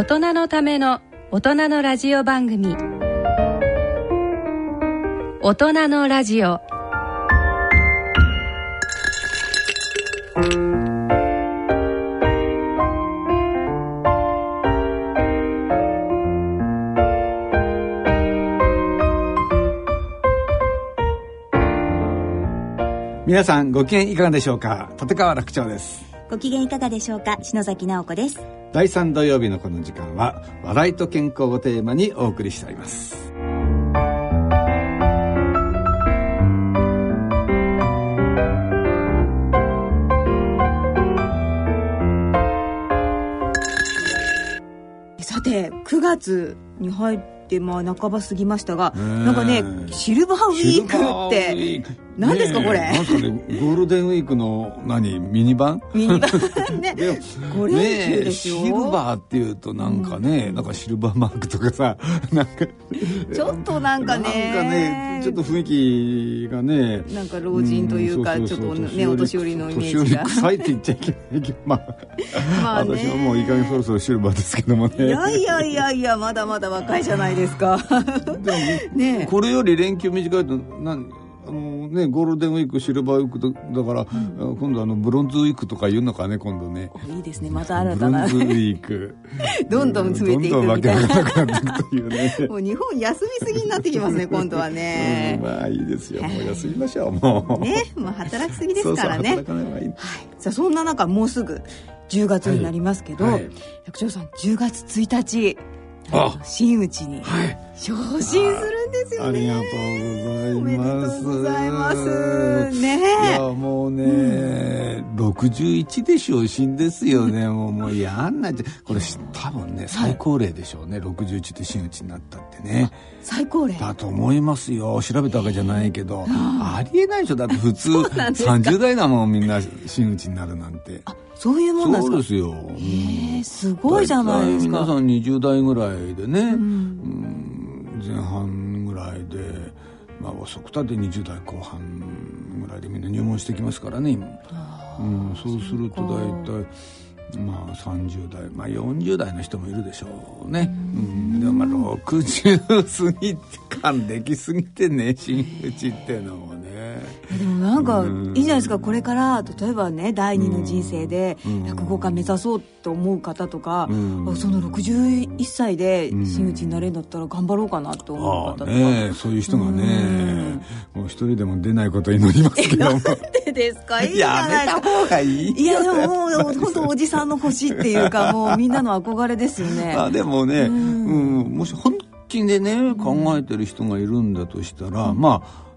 大人のための大人のラジオ番組。大人のラジオ。皆さんご機嫌いかがでしょうか？立川楽長です。ご機嫌いかがでしょうか？篠崎直子です第3土曜日のこの時間は笑いと健康をテーマにお送りしております。さて9月に入ってまあ半ば過ぎましたがなんかねシルバーウィークって何ですかこれ？なんすかねゴールデンウィークの何？ミニ版ミニ版 ね。これねシルバーっていうとなんかね、うん、なんかシルバーマークとかさ なんか。ちょっとなんかね。なんかねちょっと雰囲気がね。なんか老人というか、うん、ちょっとねお年寄りのイメージが。年寄り臭いって言っちゃいけないけど まあ、まあ、ね、私はもういい加減そろそろシルバーですけどもね。いやいやいやいやまだまだ若いじゃないですか。ねこれより連休短いと何？あのね、ゴールデンウィークシルバーウィークだから、うん、今度あのブロンズウィークとか言うのかね今度ね。いいですね。また新たな。ブロンズウィーク。どんどん詰めていくみたいな。もう日本休みすぎになってきますね 今度はね、うん、まあいいですよ。もう休みましょうもう。ねもう働きすぎですからね。そうそう働かないいい、はい、さあそんな中もうすぐ10月になりますけど、はい。はい、百長さん10月1日真打ちに昇進するんですよね。ありがとうございます。ございます。ねいやもうね、うん、61で昇進ですよね。もうもうやんなっちゃこれ多分ね最高齢でしょうね、はい、61で真打ちになったってね。最高齢。だと思いますよ。調べたわけじゃないけど、ありえないでしょ。だって普通 30代だもんみんな真打ちになるなんて。あそういうもんですか？そうですよ、へえすごいじゃないですか。皆さん20代ぐらいでね、うん、前半ぐらいでまあ遅くたって20代後半ぐらいでみんな入門してきますからね今、うん、そうすると大体まあ30代まあ40代の人もいるでしょうね。うんでもまあ60過ぎて還暦過ぎてね真打ちっていうのもね。でもなんかいいじゃないですかこれから例えばね第二の人生で落語家目指そうと思う方とか、その61歳で真打ちになれるんだったら頑張ろうかなと思う方とか、ね、そういう人がねもう一人でも出ないこと祈りますけども。ですか？いいじゃないですか。やめた方がいいいやでももう本当おじさんの星っていうかもうみんなの憧れですよね。あでもね、うん、もし本気でね考えてる人がいるんだとしたら、まあ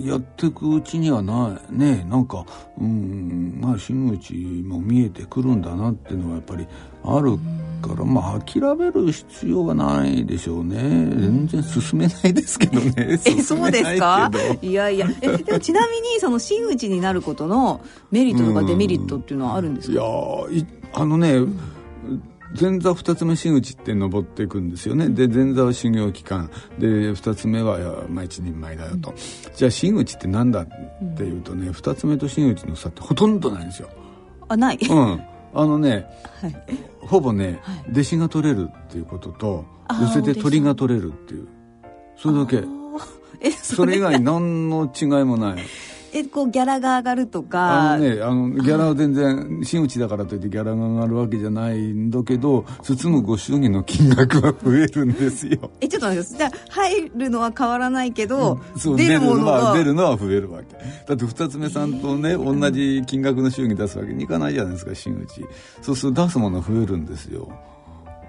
やっていくうちにはなねなんかうんまあ真打ちも見えてくるんだなっていうのはやっぱりあるからまあ諦める必要はないでしょうね。全然進めないですけどね。えそうですか？いやいや。えでもちなみにその真打ちになることのメリットとかデメリットっていうのはあるんですか？いやあのね、うん前座二つ目真打ちって登っていくんですよね。で前座は修行期間。で二つ目はまあ一人前だよと、うん、じゃあ真打ちってなんだっていうとね二、つ目と真打ちの差ってほとんどないんですよ。あない。うん。あのね、はい、ほぼね、はい、弟子が取れるっていうことと寄せて鳥が取れるっていう。それだけ。えそれ以外何の違いもないえこうギャラが上がるとか。あのねあのギャラは全然真打ちだからといってギャラが上がるわけじゃないんだけど包むご祝儀の金額は増えるんですよ。えちょっと待ってじゃあ入るのは変わらないけど、うん、出るのは出るのは増えるわけ。だって二つ目さんとね、えー、同じ金額の祝儀出すわけにいかないじゃないですか真打ち。そうすると出すもの増えるんですよ。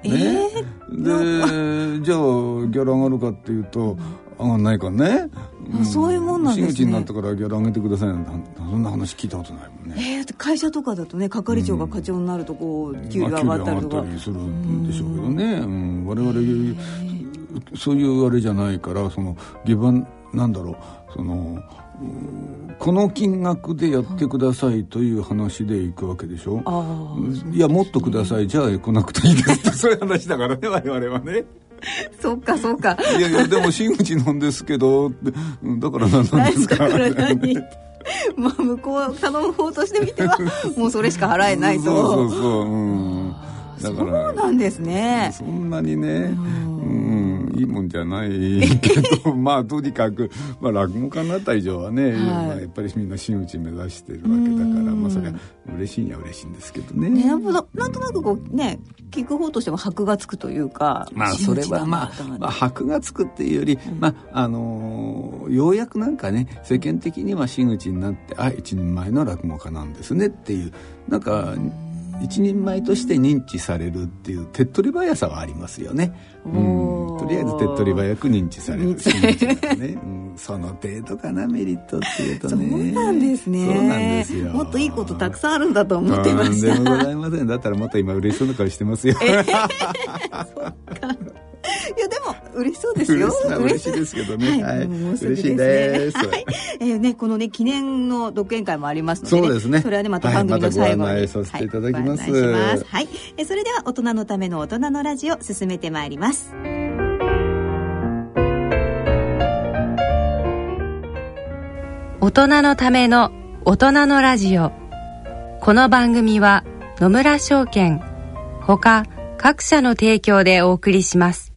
ね、えー、でじゃあギャラ上がるかっていうと上がんないからね、うん、そういうもんなんですね。真打ちになったからギャラ上げてくださいなんてそんな話聞いたことないもんね。えー、会社とかだとね係長が課長になるとこう、給料上がったりとか、まあ、給料上がったりするんでしょうけどね、うん、我々そういうあれじゃないからその下番なんだろうそのこの金額でやってくださいという話でいくわけでしょ。いやもっとください。じゃあ来なくていいです。っ てそういう話だからね我々はね そっかそっか。いやいやでも真打ちなんですけどだから何なんですか？だから何？まあ向こう頼む方としてみては もうそれしか払えないと。そうそうそううん。だからそうなんですね。そんなにね。うんいいもんじゃない けどまあとにかく、まあ、落語家になった以上はね、はい、まあ、やっぱりみんな真打ち目指してるわけだからまあそれは嬉しいには嬉しいんですけどね。ねなんとなくこうね聞く方としても箔がつくというかまあそれはまあ、まあ、箔がつくっていうより、うん、まああのー、ようやくなんかね世間的には真打ちになってあ一人前の落語家なんですねっていうなんか、一人前として認知されるっていう手っ取り早さはありますよね。うん、とりあえず手っ取り早く認知される、ね。うん、その程度かなメリットっていうとね。そうなんですね。そうなんですよ。もっといいことたくさんあるんだと思ってました。でもございません。だったらもっと今嬉しそうな顔してますよ、えー、やでも嬉しそうですよ。嬉しいですけどね。はい。嬉しいです。はい。えー、ねこのね記念の独演会もありますので、そうですね。それはねまた番組の最後に、させていただきます。はい。えそれでは大人のための大人のラジオ進めてまいります。大人のための大人のラジオ。この番組は野村証券ほか各社の提供でお送りします。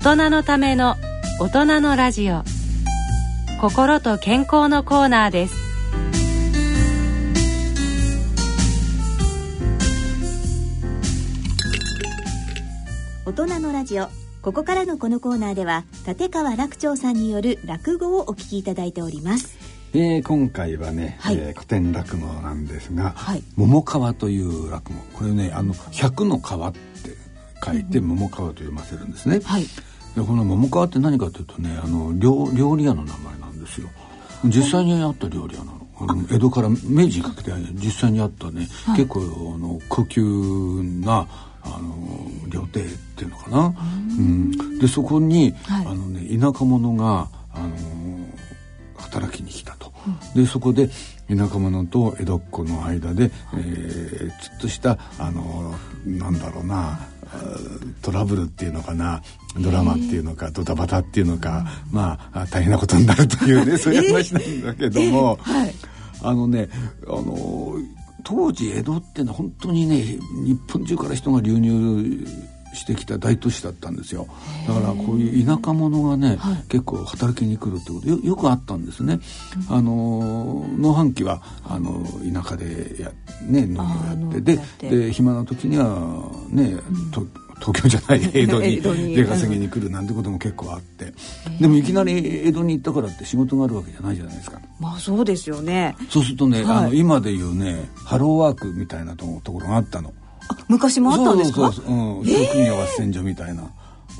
大人のための大人のラジオ。心と健康のコーナーです。大人のラジオ。ここからのこのコーナーでは立川楽長さんによる落語をお聞きいただいております。えー、今回はね、はい、えー、古典落語なんですが「はい、桃川」という落語。これねあの「百の川」って書いて桃川と読ませるんですね。はい、でこの桃川って何かというとねあの料料理屋の名前なんですよ。実際にあった料理屋なの。江戸から明治にかけて実際にあったね、はい、結構あの高級なあの料亭っていうのかな。うん、でそこに、はい、あのね田舎者があの働きに来たと。でそこで田舎者と江戸っ子の間で、えー、ちょっとしたあのなんだろうなトラブルっていうのかなドラマっていうのかドタバタっていうのか、まあ大変なことになるというね そういう話なんだけども、はい、あのねあの当時江戸ってのは本当にね日本中から人が流入してきた大都市だったんですよ。だからこういう田舎者がね、はい、結構働きに来るってことよよくあったんですね、うん、あの農飯期はあの田舎でや、ね、農業やってでで暇な時にはね、うん、東京じゃない 江戸に出稼ぎに来るなんてことも結構あって。でもいきなり江戸に行ったからって仕事があるわけじゃないじゃないですか。まあそうですよね。そうするとね、はい、あの今でいうねハローワークみたいなところがあったの昔もあったんですか？そうそうそう、うん、職業斡旋所みたいな、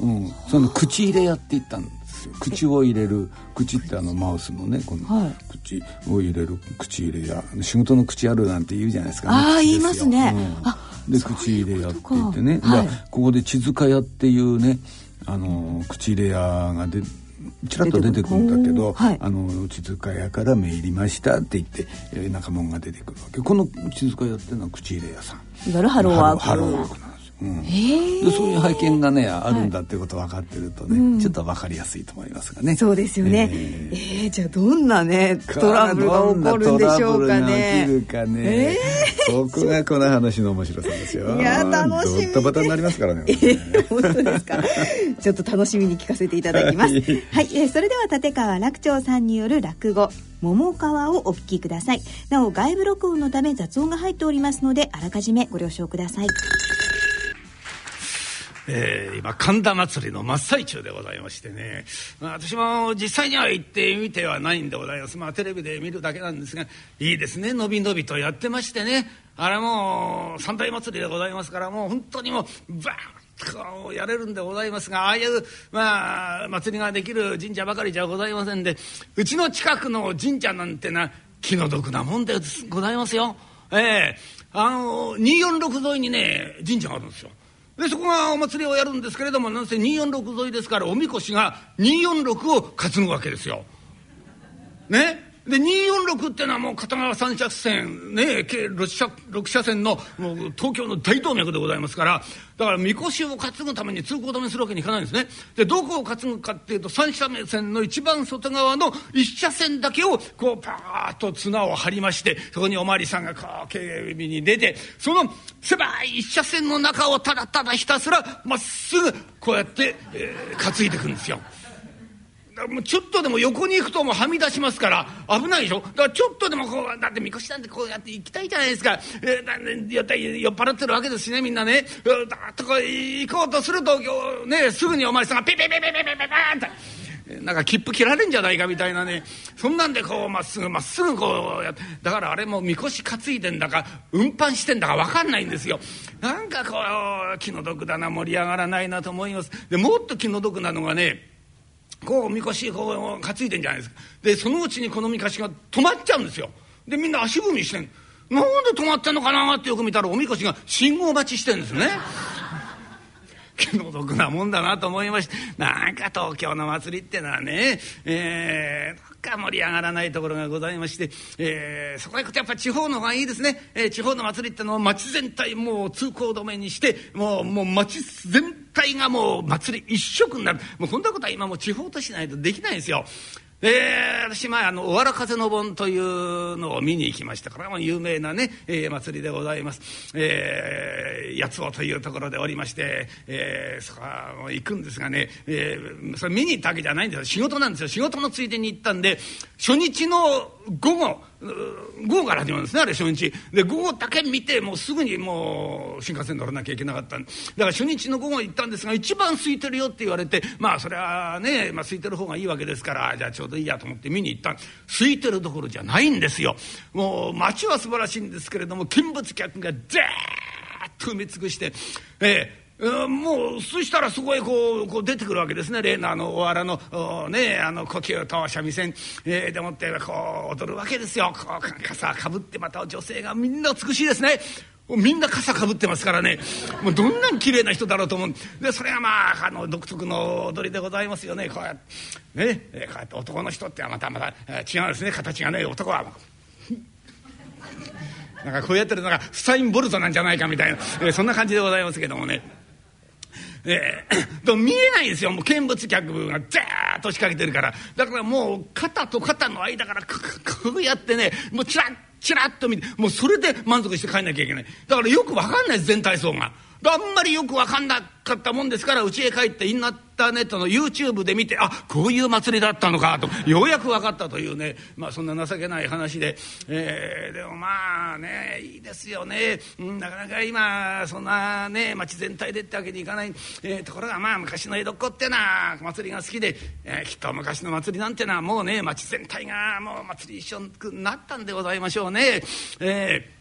うん、その口入れやって言ったんですよ。口を入れる。口ってあのマウスのねこの口を入れる口入れや仕事の口あるなんて言うじゃないですか、ね、ああ言いますね、うん、で口入れやって言ってね、はい、ここで地塚屋っていうねあの口入れ屋がでちらっと出てくるんだけど「はい、あの地塚屋から目入りました」って言って、えー、仲間が出てくるわけ。この地塚屋っていうのは口入れ屋さん。いわゆるハローワーク。ハローワークなんうん。でそういう背景がねあるんだっていうこと分かってるとね、はい、ちょっと分かりやすいと思いますがね、そうですよね。えー、えー、じゃあどんなねトラブルが起こるんでしょうかね。起きるかね、えー、そこがこの話の面白さですよ。いや楽しみ。ドットバタになりますからね、えー、本当ですか。ちょっと楽しみに聞かせていただきます。はい、はい、えー、それでは立川楽長さんによる落語桃川をお聞きくださいなお外部録音のため雑音が入っておりますのであらかじめご了承くださいえー、今神田祭りの真っ最中でございましてね、まあ、私も実際には行ってみてはないんでございます。まあテレビで見るだけなんですがいいですね。のびのびとやってましてね。あれもう三大祭りでございますからもう本当にもうバーッとやれるんでございますがああいう、まあ、祭りができる神社ばかりじゃございませんでうちの近くの神社なんてな気の毒なもんでございますよ。ええ。ー、あの246沿いにね神社があるんですよ。でそこがお祭りをやるんですけれどもなんせ246沿いですからおみこしが246を担ぐわけですよ。ね？で246っていうのはもう片側3車線ね計 6, 車6車線のもう東京の大動脈でございますからだからみこしを担ぐために通行止めするわけにいかないんですね。でどこを担ぐかっていうと3車線の一番外側の1車線だけをこうパーッと綱を張りましてそこにお巡りさんがこう警備に出てその狭い1車線の中をただただひたすらまっすぐこうやって、えー、担いでいくんですよ。もうちょっとでも横に行くともうはみ出しますから危ないでしょ？だからちょっとでもこうだってみこしなんてこうやって行きたいじゃないですか、えー、やった酔っ払ってるわけですしねみんなねだっとこう行こうとするとねすぐにお前さんがピピピピピピピピって。なんか切符切られんじゃないかみたいなねそんなんでこうまっすぐまっすぐこうやってだからあれもみこし担いでんだか運搬してんだか分かんないんですよなんかこう気の毒だな盛り上がらないなと思いますでもっと気の毒なのがねこうみこしこう担いでんじゃないですか。でそのうちにこのみこしが止まっちゃうんですよ。でみんな足踏みしてんなんで止まってんのかなってよく見たらおみこしが信号待ちしてんですね。気の毒なもんだなと思いましてなんか東京の祭りってのはね、えー、か盛り上がらないところがございまして、えー、そこへ行くとやっぱ地方の方がいいですね、えー、地方の祭りってのは町全体もう通行止めにしてもうもう町全体がもう祭り一色になるもうこんなことは今も地方都市ないとできないですよ。えー、私前あの「おわら風の盆」というのを見に行きましたからもう有名なね、えー、祭りでございます、えー、八尾というところでおりまして、えー、そこは行くんですがね、えー、それ見に行ったわけじゃないんですよ。仕事なんですよ。仕事のついでに行ったんで初日の午後午後から始まるんですねあれ初日。で午後だけ見てもうすぐにもう新幹線乗らなきゃいけなかっただから初日の午後行ったんですが一番空いてるよって言われてまあそれはね、まあ、空いてる方がいいわけですからじゃあちょうどいいやと思って見に行った空いてるどころじゃないんですよ。もう街は素晴らしいんですけれども見物客がザーッと埋め尽くしてええもうそしたらそこへこうこう出てくるわけですね。例のあのおわらのねあの呼吸と三味線、えー、でもってこう踊るわけですよ。こう傘かぶってまた女性がみんな美しいですね。みんな傘かぶってますからね。もうどんなに綺麗な人だろうと思うでそれがまああの独特の踊りでございますよね。こうやってねこうやって男の人ってはまたまた違うんですね。形がね男は。なんかこうやってるのがフサイン・ボルトなんじゃないかみたいな、えー、そんな感じでございますけどもね。えー、と見えないんですよ。もう見物客がザーッと仕掛けてるから。だからもう肩と肩の間からこうやってねもうチラッチラッと見てもうそれで満足して帰んなきゃいけない。だからよく分かんないです全体像が。あんまりよく分かんなかったもんですから家へ帰ってインターネットの YouTube で見てあこういう祭りだったのかとようやく分かったというね、まあ、そんな情けない話で、えー、でもまあねいいですよね、なかなか今そんなね町全体でってわけにいかない、えー、ところがまあ昔の江戸っ子ってのは祭りが好きで、えー、きっと昔の祭りなんてのはもうね町全体がもう祭り一緒になったんでございましょうね。えー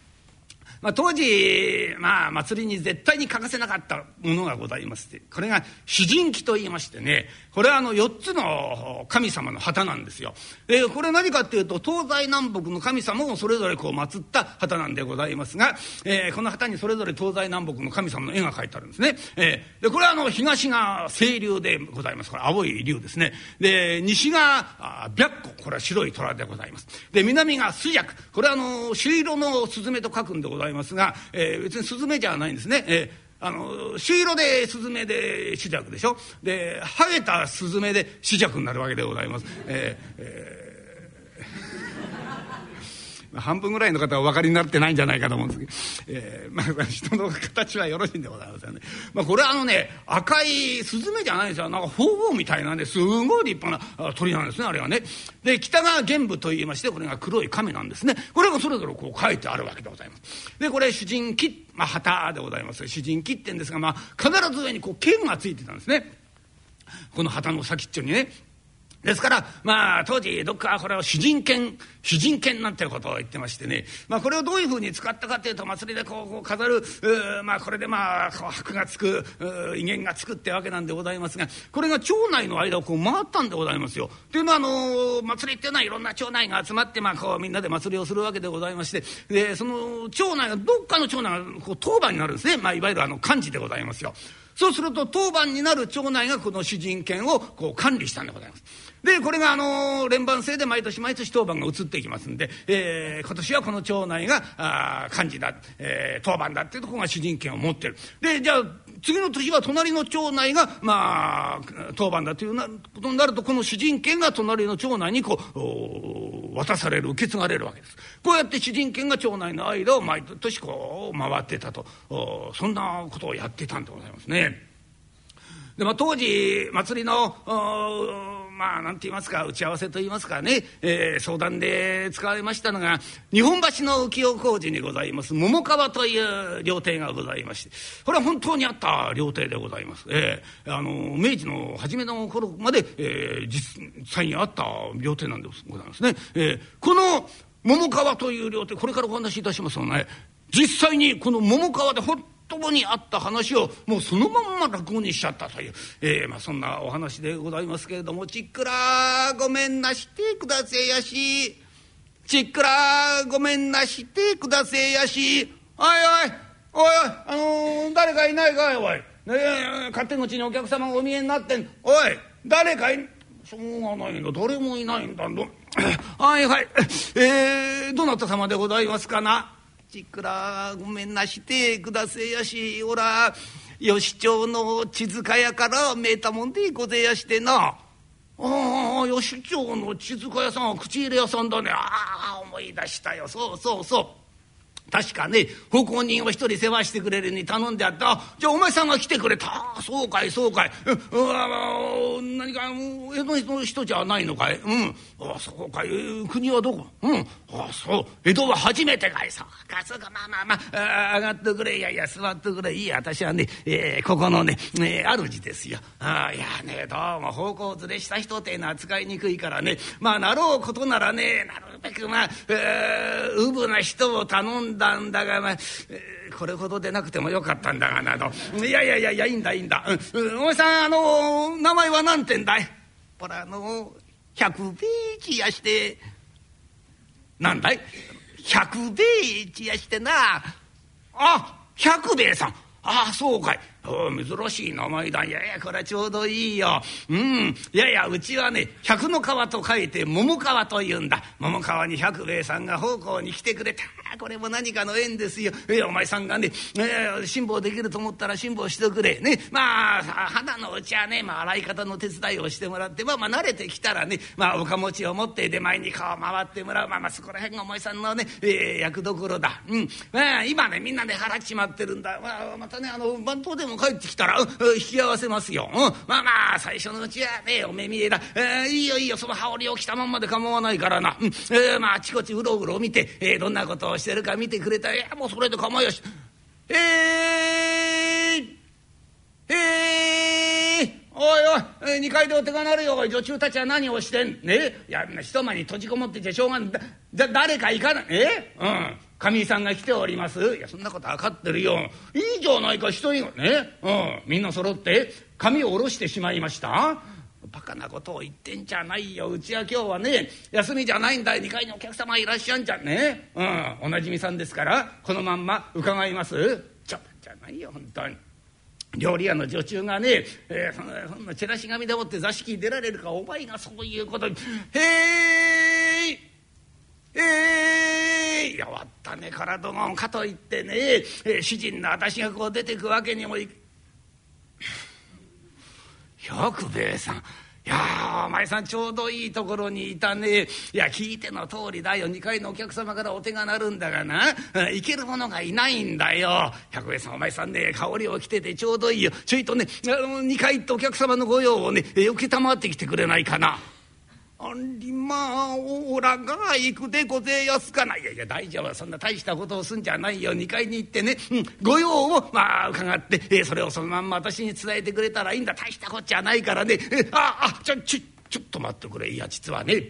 まあ、当時、まあ、祭りに絶対に欠かせなかったものがございましてこれが詩人記といいましてねこれはあの4つの神様の旗なんですよ。でこれ何かっていうと東西南北の神様をそれぞれこう祀った旗なんでございますが、えー、この旗にそれぞれ東西南北の神様の絵が描いてあるんですね。えー、でこれはあの東が清流でございますこれ青い竜ですね。で西が白虎これは白い虎でございます。で南が朱雀これはあの朱色のスズメと書くんでございますざいますが、えー、別にスズメじゃないんですね。えーあの朱色でスズメで主弱でしょでハゲたスズメで主弱になるわけでございます。えーえー半分ぐらいの方はお分かりになってないんじゃないかと思うんですけど、えーまあ、人の形はよろしいんでございますよね。まあ、これはあのね赤いスズメじゃないですよなんか鳳凰みたいなねすごい立派な鳥なんですねあれはね。で北が玄武といいましてこれが黒い亀なんですねこれがそれぞれこう書いてあるわけでございます。でこれ主人機、まあ、旗でございます主人機ってんですが、まあ、必ず上にこう剣がついてたんですね。この旗の先っちょにねですからまあ当時どっかこれを主人権主人権なんてことを言ってましてね、まあ、これをどういうふうに使ったかというと祭りでこう飾るまあこれでまあ箔がつく威厳がつくってわけなんでございますがこれが町内の間をこう回ったんでございますよ。というのはあの祭りっていうのはいろんな町内が集まってまあこうみんなで祭りをするわけでございましてでその町内がどっかの町内がこう当番になるんですね、まあ、いわゆるあの幹事でございますよ。そうすると当番になる町内がこの主人権をこう管理したんでございます。でこれがあの連番制で毎年毎年当番が移っていきますんで、えー、今年はこの町内があ幹事だ、えー、当番だっていうとこが主人権を持ってる。でじゃあ次の年は隣の町内がまあ当番だというなことになるとこの主人権が隣の町内にこう渡される受け継がれるわけです。こうやって主人権が町内の間を毎年こう回ってたとそんなことをやってたんでございますね。でまあ、当時祭りのまあなんて言いますか打ち合わせと言いますかね、えー、相談で使われましたのが日本橋の浮世小路にございます桃川という料亭がございましてこれは本当にあった料亭でございます。えー、あの明治の初めの頃まで、えー、実際にあった料亭なんでございますね。えー、この桃川という料亭これからお話しいたしますがね実際にこの桃川で本当にあった話をもうそのまんま落語にしちゃったという、えーまあ、そんなお話でございますけれども「ちっくらごめんなしてくだせやし」「ちっくらごめんなしてくだせやし」「おいおいおいおいあのー、誰かいないかいおい、ね、勝手口にお客様がお見えになってん。おい誰かいしょうがないんだ。誰もいないんだ。ど はいはい。えー、どなた様でございますかな？ちくらごめんなしてくだせやしおら吉町の地塚屋からめえたもんでごぜやしてな。ああ吉町の地塚屋さんは口入れ屋さんだねああ思い出したよそうそうそう。確かね奉公人を一人世話してくれるに頼んであった。じゃあお前さんが来てくれた。そうかいそうかい、うん、何か江戸の人じゃないのかい？うん。あそうかい。国はどこ？うん。あそう。江戸は初めてかいそうかそうかまあまあまあ。上がってくれ。いやいや座ってくれ。いい私はね、えー、ここのね、えー、主ですよ。あいやねどうも奉公連れした人っていうのは扱いにくいからね。まあなろうことならねなるべくまあ、え、うぶな人を頼んでだんだがまあ、これほどでなくてもよかったんだがなといやいやいやいやいいんだいいんだ、うん、お前さんあの名前は何てんだい？ほらあの百米一やして。何だい？百米一やしてな。あ百兵衛さん。ああそうかい。珍しい名前だ。いやいやこれちょうどいいよ。うん。いやいやうちはね百の川と書いて桃川というんだ。桃川に百兵衛さんが奉公に来てくれたこれも何かの縁ですよ。えお前さんがね、えー、辛抱できると思ったら辛抱してくれ。ね。まあ肌のうちはね、まあ、洗い方の手伝いをしてもらってまあまあ慣れてきたらねまあおかもちを持って出前に顔回ってもらう。まあまあそこら辺がお前さんのね、えー、役どころだ。うん。まあ今ねみんなで払っちまってるんだ。まあまたねあの番頭でも帰ってきたら、うん、引き合わせますよ、うん、まあまあ最初のうちはねお目見えだ、えー、いいよいいよその羽織を着たまんまで構わないからな、うん。えー、まああちこちうろうろ見て、えー、どんなことをしてるか見てくれた。らもうそれで構いやし。えー、えー、おいおい2階でお手が鳴るよ。女中たちは何をしてん？ね？いや一間に閉じこもってちゃしょうがないだ誰か行かな？いえ？うん。かみさんが来ております。いやそんなこと分かってるよ。いいじゃないか人にね。うん。みんな揃って髪を下ろしてしまいました。バカなことを言ってんじゃないよ。うちは今日はね休みじゃないんだ2階にお客様いらっしゃんじゃん。ね。うん。おなじみさんですからこのまんま伺います。ちょじゃないよ本当に。料理屋の女中がね、えー、そのそんなチラシ紙でもって座敷に出られるかお前がそういうこと。に「へえへえ弱ったね体がかといってね、え主人の私がこう出てくわけにもい百兵衛さん。いやお前さんちょうどいいところにいたね。いや聞いての通りだよ。2階のお客様からお手が鳴るんだがな。行ける者がいないんだよ。百兵衛さんお前さんね香りを着ててちょうどいいよ。ちょいとね2階行ってお客様の御用をねよけたまってきてくれないかな。ありまおらが行くでごぜやすかな。いやいや大丈夫そんな大したことをすんじゃないよ。2階に行ってね、うん、御用をまあ伺って、え、それをそのまんま私に伝えてくれたらいいんだ。大したこっちゃないからね、え、ああちょちょちょっと待ってくれ。いや実はね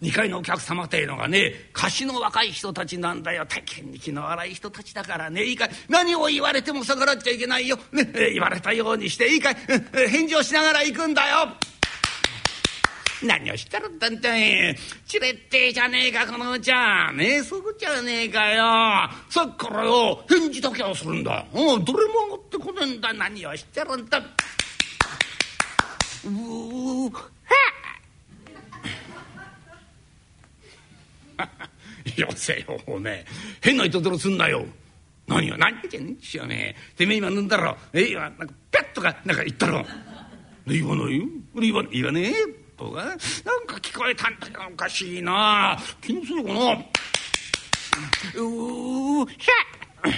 2階のお客様っていうのがね貸しの若い人たちなんだよ。大変に気の荒い人たちだからね。いいかい。何を言われても逆らっちゃいけないよ、ねえ、言われたようにしていいかい、返事をしながら行くんだよ。何をしてるんだんだい。チレってじゃねえか、このうちゃ。ねえ、そこじゃねえかよ。さっきからよ、返事だけはするんだ。うん、どれも上がってこねえんだ。何をしてるんだ。うー、はっよせよ、おめえ。変ないたずらすんなよ。何よ、何じゃねえしよねてめえ今飲んだろ。え、今、なんか、ぴゃっとか、なんか言ったろ。言わないよ。言わ言わねえ。とかなんか聞こえたんだけどおかしいな。気のせいかな？うひゃ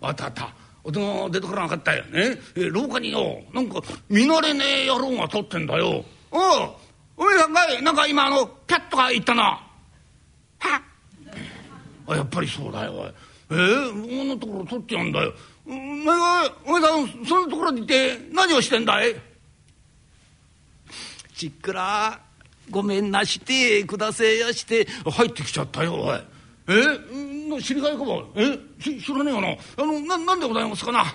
あったあった。音が出てこなかったよね。え廊下によ。なんか見慣れねえ野郎が立ってんだよ。おうおめえさんかいなんか今あのピャッとか言ったな。はあやっぱりそうだよおい。えー、こんなところ取ってやんだよ。お前がお前さんそんなところにいて何をしてんだい？ちっくらごめんなしてくだせやして入ってきちゃったよおい。え？知り合いかも。え？知らねえよな。あのななんでございますかな？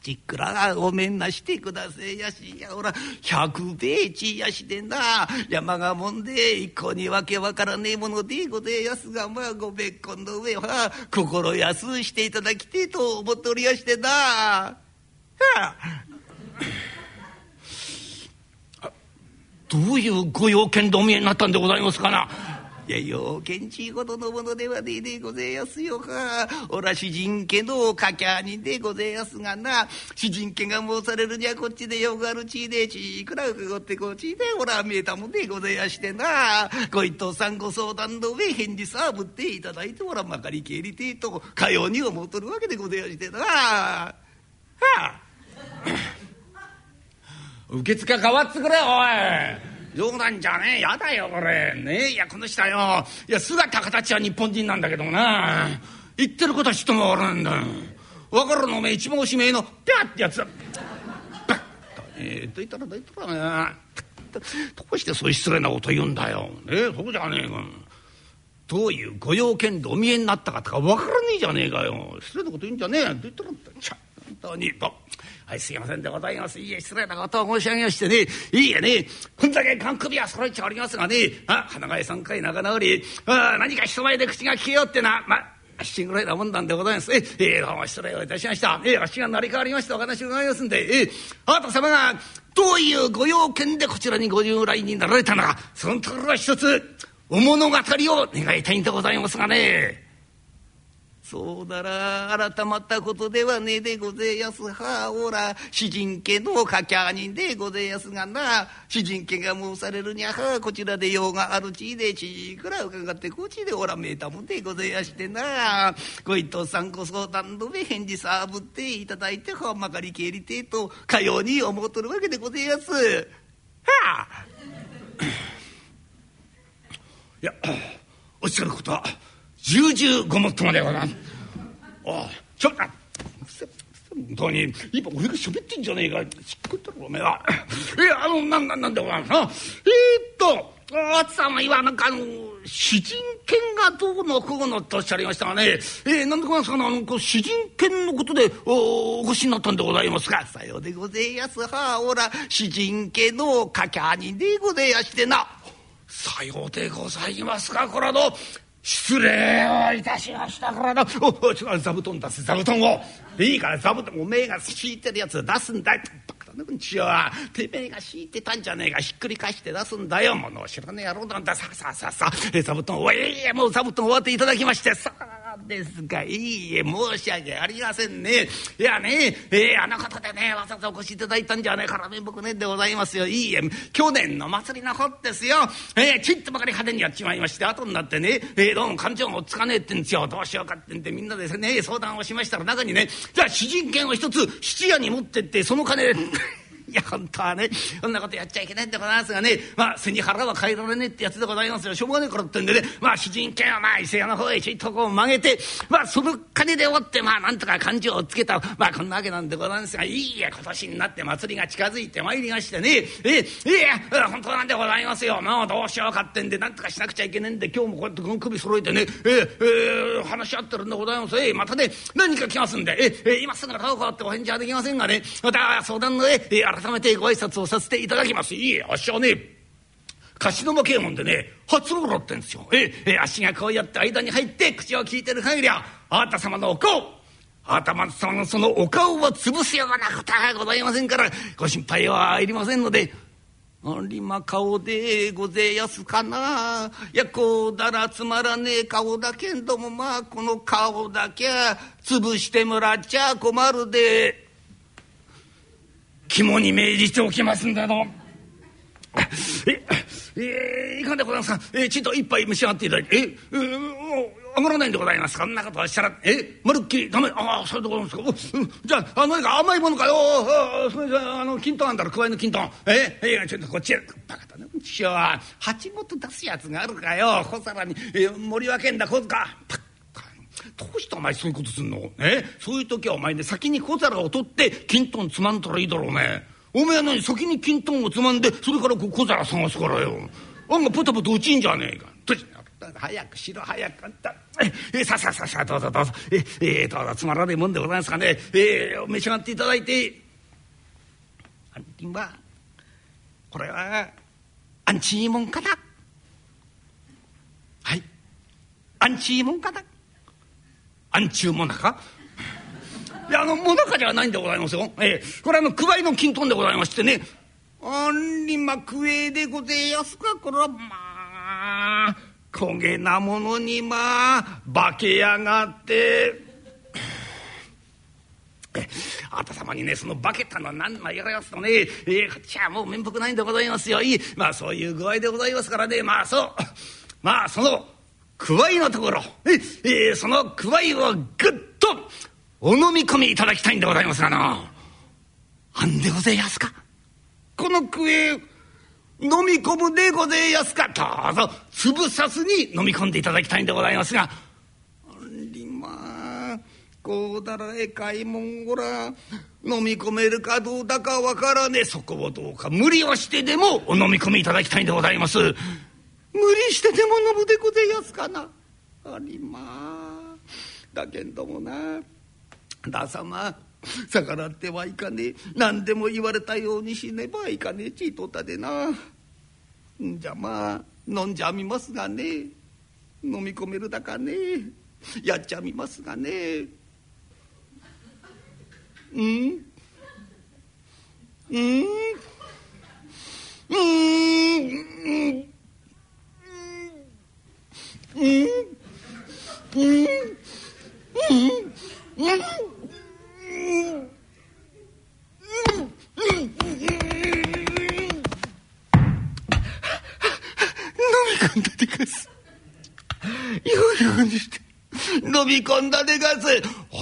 ちっくらごめんなしてくだせやしやほら百米地やしてな。山がもんで一向にわけわからねえものでごぜやすがまあご別婚の上は心安していただきてえと思っておりやしてな。はあ。どういうご用件でお見えになったんでございますかな？いや要件ちいほどのものではねえでごぜえやすよか。おら主人家のかきゃにでごぜえやすがな。主人家が申されるにはこっちでよがるちいでちいくらうかごってこっちでおら見えたもんでごぜえやしてな。ご一等さんご相談の上返事さぶっていただいておらまかりけりてえとかように思うとるわけでごぜえやしてな。はあ。受付変わってくれおい。冗談じゃねえ。やだよこれ。ねえ。いやこの人はよ。いや姿形は日本人なんだけどもな。言ってることは人も悪いんだ分かるのおめえ一番おしめえのピャってやつだ。えー、どいたらどいたらどうしてそういう失礼なこと言うんだよ。ねそうじゃねえか。どういうご用件でお見えになったかとか分からねえじゃねえかよ。失礼なこと言うんじゃねえ。ど言ったらちゃ本当にと。はい、すいませんでございます。いえ、失礼なことを申し上げましてね。いいえね、こんだけ缶首は揃えちゃおりますがね、あ、花貝さん回仲直り、あ何か人前で口が聞けようってな、ま、七ぐらいなもんなんでございます。え、えー、どうも失礼をいたしました。えー、あっしが成り代わりましてお話伺いますんで、えー、あなた様がどういうご用件でこちらにご従来になられたのか、そのところは一つ、お物語を願いたいんでございますがね。そうなら改まったことではねえでごぜえやす。はおら主人家のかきゃ人でごぜえやすがな。主人家が申されるにゃはこちらで用があるちでちいくら伺ってこちでおらめえたもんでごぜえやしてな。ご一等さんご相談の上返事さぶっていただいてはまかりけりてえとかように思うとるわけでごぜえやす。はあ。いやおっしゃることは重々ごもっともでござんす。おちょっと本当に今俺が喋ってんじゃねえかしっくったろおめえは。えあのなんなんなんでござんすな。えー、っとあさんは今なんかあの主人権がどうのこうのとおっしゃりましたがね、えー、なんでございますかあの主人権のことでおお越しになったんでございますか？さようでごぜえやすはおら主人家のかきゃにでごぜえやしてな。さようでございますかこれはの失礼をいたしましたからなおお違う座布団出せ座布団を。いいから座布団おめえが敷いてるやつ出すんだいたね父は。てめえが敷いてたんじゃねえか。ひっくり返して出すんだよ。ものを知らねえ野郎なんだ。さあさあさあさあ。座布団おいもう座布団終わっていただきまして。さあ。ですが、いいえ、申し訳ありませんね。いやね、えー、あのことでね、わざわざお越しいただいたんじゃねえから面目ねでございますよ。いいえ、去年の祭りの方ですよ。えー、ちっとばかり派手にやっちまいまして、後になってね、えー、どうも勘定もつかねえってんですよ。どうしようかってんで、みんなでね、相談をしましたら、中にね、じゃあ、詩人権を一つ質屋に持ってって、その金で、いや本当はねそんなことやっちゃいけないんでございますがねまあ背に腹は変えられねえってやつでございますよ。しょうがねえからってんでねまあ主人権はまあ伊勢屋の方へちょいとこう曲げてまあその金で終わってまあなんとか勘定をつけたまあこんなわけなんでございますがいいや今年になって祭りが近づいてまいりましてね。ええいや本当なんでございますよ。もうどうしようかってんでなんとかしなくちゃいけねえんで今日もこうやって首揃えてねえええ話し合ってるんでございます。えまたね何か来ますんでええ今すぐどうこうってお返事はできませんがねまた相談のええ改改めてご挨拶をさせていただきますいいえあっしはね貸しのけもんでね初頃ってんですよええあっしがこうやって間に入って口を聞いてる限りはあなた様のお顔あなた様のそのお顔を潰すようなことはございませんからご心配はいりませんので有馬顔でごぜやすかな。いや、こうだらつまらねえ顔だけんども、まあ、この顔だけ潰してもらっちゃ困るで。肝に銘じておきますんだの。え、えー、いかんでございますか？えー、ちょっと一杯召し上がっていただいて。え、えー、上がらないんでございますか？そんなことおっしゃら、え、まるっきりダメ。ああ、そういうところですか？うんじゃあ、あ何か甘いものかよ？あそれじゃあ、の、金豚あんだら、加えの金豚。え、えー、ちょっとこっちへ。バカだね。父は、鉢ごと出すやつがあるかよ。小皿に、えー、盛り分けんだ、小塚。パッどうしてお前そういうことすんの？え？そういう時はお前ね先に小皿を取って金豚つまんだらいいだろうね。お前は何先に金豚をつまんでそれから小皿探すからよ。あんがポタポタ落ちんじゃねえか。早くしろ早くあんた。えささささどうぞどうぞ。ええどうぞつまらねえもんでございますかね。えー、召し上がっていただいて。あんはこれはアンチーモンかだ。はい。アンチーモンかだ。暗中もなか？いやあのもなかではないんでございますよ。ええ、これあのくわいの金豚でございましてね。あんりまくえでごぜやすかこれはまあ焦げなものにまあ化けやがって。あた様にねその化けたの何枚やらやすとねえー、こっちはもう面目ないんでございますよ。いい。まあそういう具合でございますからね。まあそう。まあそのくわいのところ。え、ー、そのくわいをぐっとお飲み込みいただきたいんでございますがな。あんでごぜやすか。このくえ飲み込むでごぜやすか。どうぞ潰さずに飲み込んでいただきたいんでございますが。ありまあこうだらえかいもんごら飲み込めるかどうだかわからねえ。そこをどうか無理をしてでもお飲み込みいただきたいんでございます。無理してでも飲むでごぜやすかな。ありまあ。だけんどもな。旦様逆らってはいかねえ。何でも言われたようにしねばいかねえちいとったでな。んじゃまあ飲んじゃみますがね。飲み込めるだかね。やっちゃみますがね。うん？うん？うん？うんうんうん飲み込んだでがす。ようにして。飲み込んだでがす。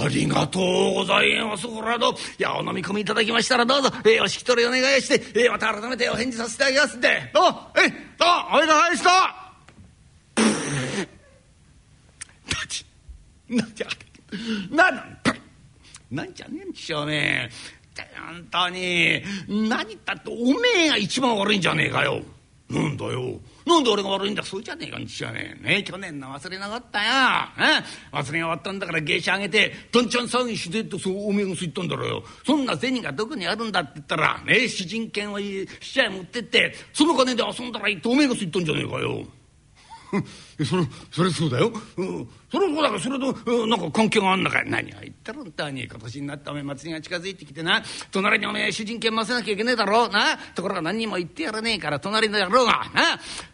ありがとうございます。これはど。いや、お飲み込みいただきましたらどうぞ、えー、お引き取りお願いして、えー、また改めてお返事させてあげますんで。どうえどうおいではいましたなんじゃなんじゃねえんでしょうね。本当に何ったっておめえが一番悪いんじゃねえかよ。なんだよ。なんで俺が悪いんだそうじゃねえかんちゃねえね去年の忘れなかったよ、え？忘れが終わったんだから芸者あげてどんちゃん騒ぎしてってそうおめえがそう言ったんだろうよ。そんな銭がどこにあるんだって言ったらねえ詩人権をしちゃ持ってってその金で遊んだらいいっておめえがそう言ったんじゃねえかよ。それそれそうだよ、うん、それそうだからそれと、うん、なんか関係があんのかい何を言ってるんだに今年になったおめえ祭りが近づいてきてな。隣におめえ主人権ませなきゃいけねえだろな。ところが何にも言ってやらねえから隣の野郎が。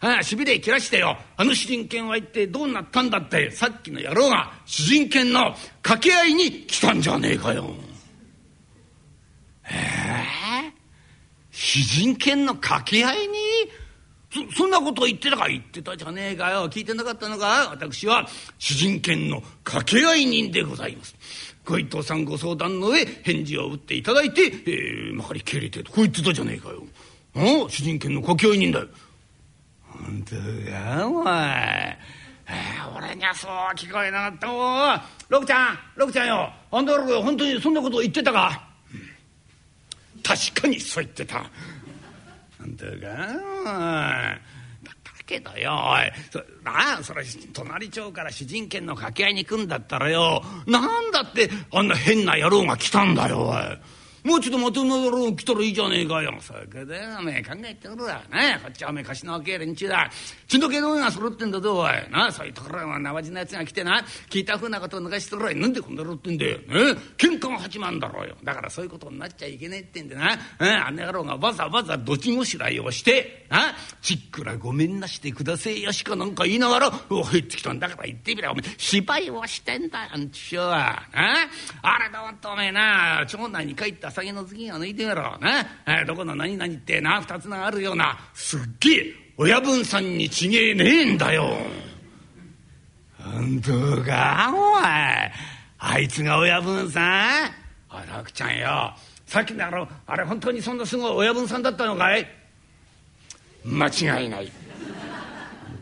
な。しびれ切らしてよ。あの主人権は一体どうなったんだってさっきの野郎が主人権の掛け合いに来たんじゃねえかよ。ええ主人権の掛け合いに？そそんなことを言ってたか言ってたじゃねえかよ。聞いてなかったのか？私は主人権の掛け合い人でございます。ご一藤さんご相談の上返事を打っていただいて、えー、まかり経理てとこう言ってたじゃねえかよ。あ主人権の掛け合い人だよ。本当かお前。えー、俺にはそう聞こえなかった。おい六ちゃん六ちゃんよ。あんたら本当にそんなこと言ってたか、うん、確かにそう言ってた。本当かだけどよおいそなあそれ隣町から主人権の掛け合いに行くんだったらよなんだってあんな変な野郎が来たんだよおい。もうちょっと待てんだろう来たらいいじゃねえかよ。それでおめえ考えてくるわ。ねこっちはおめえ貸しの若え連中だ。血の気のが揃ってんだぞおい。なそういうところが縄地のやつが来てな聞いたふうなことを抜かしてるわい。なんでこんなろってんだよ。ね喧嘩が八万だろうよ。だからそういうことになっちゃいけねえってんでな。うん、あんな野郎がわざわざどちごしらえをしてなちっくらごめんなしてくだせえやしかなんか言いながら入ってきたんだから言ってみりゃおめえ芝居をしてんだよあんちゅうは。あれだとおめえな町内に帰った酒の次を抜いてみろな、えどこの何々ってな二つがあるようなすっげえ親分さんにちげえねえんだよ。本当かお前あいつが親分さんおい楽ちゃんよさっきのあのあれ本当にそんなすごい親分さんだったのかい？間違いない。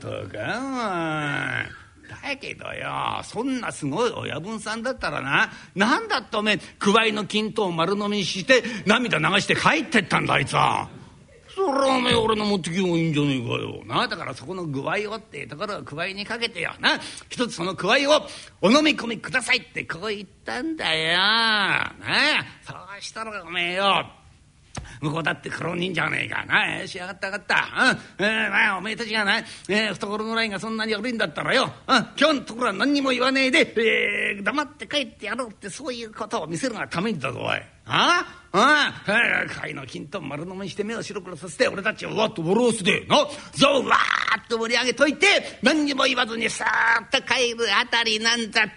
本当かお前。だけどよそんなすごい親分さんだったらな何だっておめえくわいの金とを丸飲みして涙流して帰ってったんだあいつは。それはおめえ俺の持ってきよういいんじゃねえかよ。なだからそこの具合をってところをくわいにかけてよな一つそのくわいをお飲み込みくださいってこう言ったんだよ。なそうしたらおめえよ向こうだって苦労人じゃねえか。なよしやがったやがった、うん。えー、まあおめえたちがな、えー、懐のラインがそんなに悪いんだったらよ、うん、今日のところは何にも言わねえで、えー、黙って帰ってやろうってそういうことを見せるがためにだぞおい。ああ？あ貝の金と丸飲みして目を白黒させて俺たちをわっとボロースでなぞうわーっと盛り上げといて何にも言わずにさーっと帰るあたりなんだって。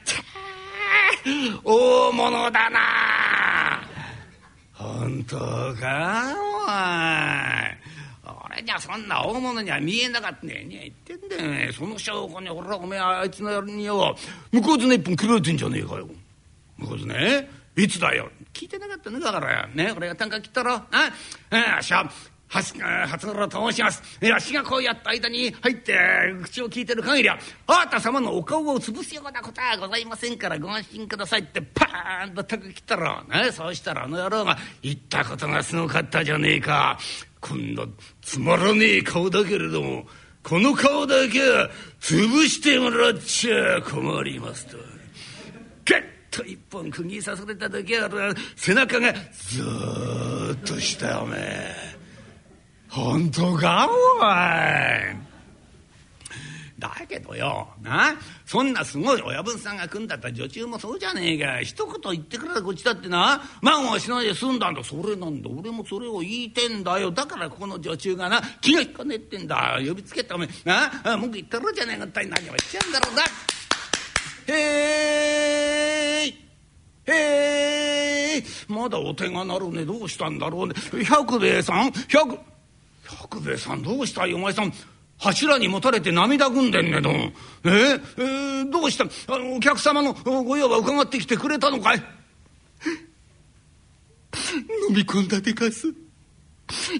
大物だな本当かお前俺にはそんな大物には見えなかったね。え言ってんだよその証拠に俺はおめえあいつのやるによ向こうずね一本切られてんじゃねえかよ。向こうずねいつだよ。聞いてなかったねだから。ね俺が短歌切ったろ。ああしゃ初初頃と申します。あっしがこうやった間に入って口を聞いてる限りはあなた様のお顔を潰すようなことはございませんからご安心くださいってパーンとタク切ったろ。ね、そうしたらあの野郎が言ったことがすごかったじゃねえか。今度つまらねえ顔だけれどもこの顔だけは潰してもらっちゃ困りますと。ゲッと一本釘刺された時は背中がずーっとしたおめえ。本当かおい。だけどよなそんなすごい親分さんが組んだった女中もそうじゃねえか。一言言ってくれたこっちだってな。満をしないで済んだんだ。それなんだ。俺もそれを言いてんだよ。だからここの女中がな気が引かねえってんだ。呼びつけておめえ。な文句言ってるじゃねえかったい何を言っちゃうんだろうな。へい。へい。まだお手が鳴るね。どうしたんだろうね。百兵衛さん？百百兵衛さんどうしたい？お前さん柱にもたれて涙ぐんでんねどえ？ー、えー、どうした？あのお客様のご用は伺ってきてくれたのかい？飲み込んだでかす。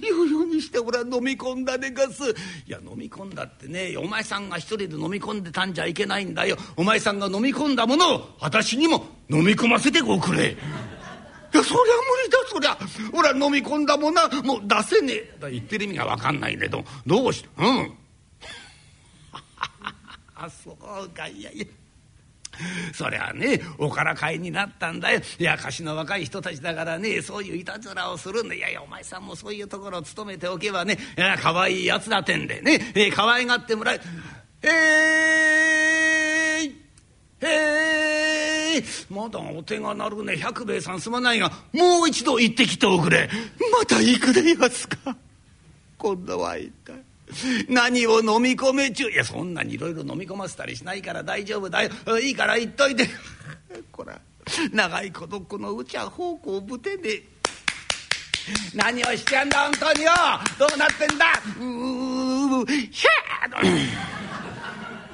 言うようにして俺は飲み込んだでかすいや飲み込んだってねお前さんが一人で飲み込んでたんじゃいけないんだよ。お前さんが飲み込んだものを私にも飲み込ませておくれ。いやそりゃ無理だそりゃ。俺は飲み込んだもんな。もう出せねえ」言ってる意味が分かんないけど。どうして？うん。あそうか。いやいや。そりゃねおからかいになったんだよ。いや貸しの若い人たちだからねそういういたずらをするんでいやいやお前さんもそういうところを務めておけばねいや可愛いやつだてんでね、えー、可愛がってもらえへい。へい。まだお手が鳴るね。百兵衛さんすまないがもう一度行ってきておくれ。また行くでやすか。今度は一体。何を飲み込めちゅう。いやそんなにいろいろ飲み込ませたりしないから大丈夫だよ。いいから言っといて。こら長いことこのうちは奉公ぶてで。何をしちゃんだ本当によ。どうなってんだ。うーひゃ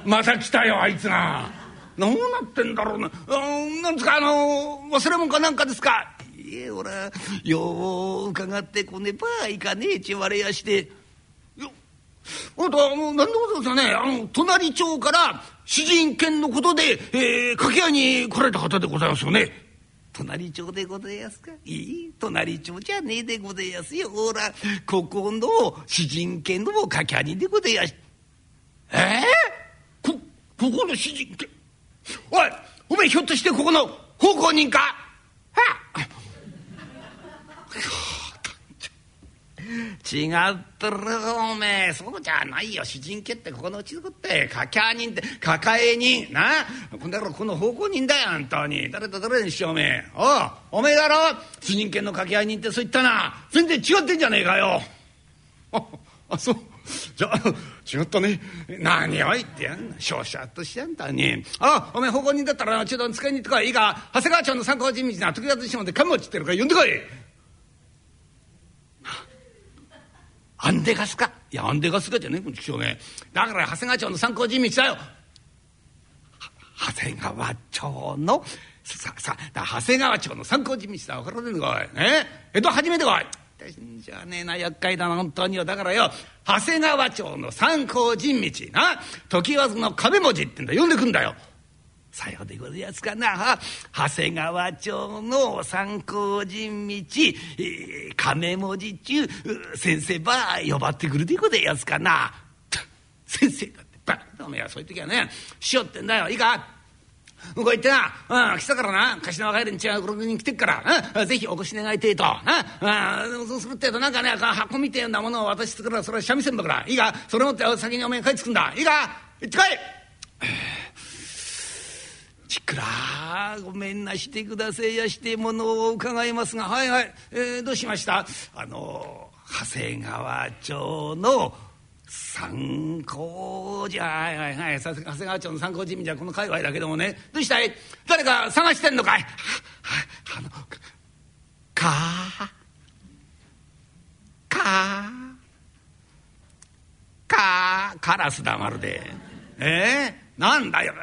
また来たよあいつが。どうなってんだろうなうんなんですかあの忘れ物かなんかですか？いえ俺よう伺ってこねばいかねえちわれやして。よあんたあの何でございますかね？あの隣町から詩人犬のことで、えー、掛け合いに来られた方でございますよね。隣町でございますか？いい隣町じゃねえでございますよ。ほらここの詩人犬の掛け合いでございますええー、こここの詩人犬？おいおめえひょっとしてここの奉公人か？はあ違ってるおめえ。そうじゃないよ。詩人家ってここのうち作って。掛け人って抱え人な？この野郎この奉公人だよ。本当に。誰と誰にしようおめえ。おおめえだろ。詩人家の掛け人ってそう言ったな。全然違ってんじゃねえかよあそう。じゃあ違ったね。何を言ってやんの。少々としてやんだにあおめえ奉公人だったら中途に使いに行ってこい。いいか。長谷川町の参考人道な時立島で看護ちってるから呼んでこい。アンデガスか。いやアンデガスかじゃねえこの気象ね。だから長谷川町の参考人道だよ。長谷川町のささ長谷川町の参考人道だ分からねえのかい。ね。江戸初めてかい。じゃねえな厄介だな本当によ。だからよ長谷川町の参考人道な時和の壁文字ってんだ呼んでくんだよ。さようでございますかな。長谷川町の参考人道、えー、亀文字中先生ば呼ばってくるでございますかな。先生だってバカおめえはそういう時はねしよってんだよ。いいか？向こう行ってな、うん、来たからな。柏の帰りに違う56人来てっから、うん、ぜひお越し願いてえと。な、うん、そうするってえとなんかね箱みてえなものを渡してくらそれは三味線だから。いいかそれ持って先におめえ帰ってくんだ。いいか行ってこい。ちくらごめんなしてくだせいやしてものを伺いますが。はいはい、えー、どうしました？あの長谷川町の参考じゃはいはいはい。長谷川町の参考人民じゃこの界隈だけどもね。どうしたい？誰か探してんのかい？あのかかかカラスだまるで。え？ー、なんだよ。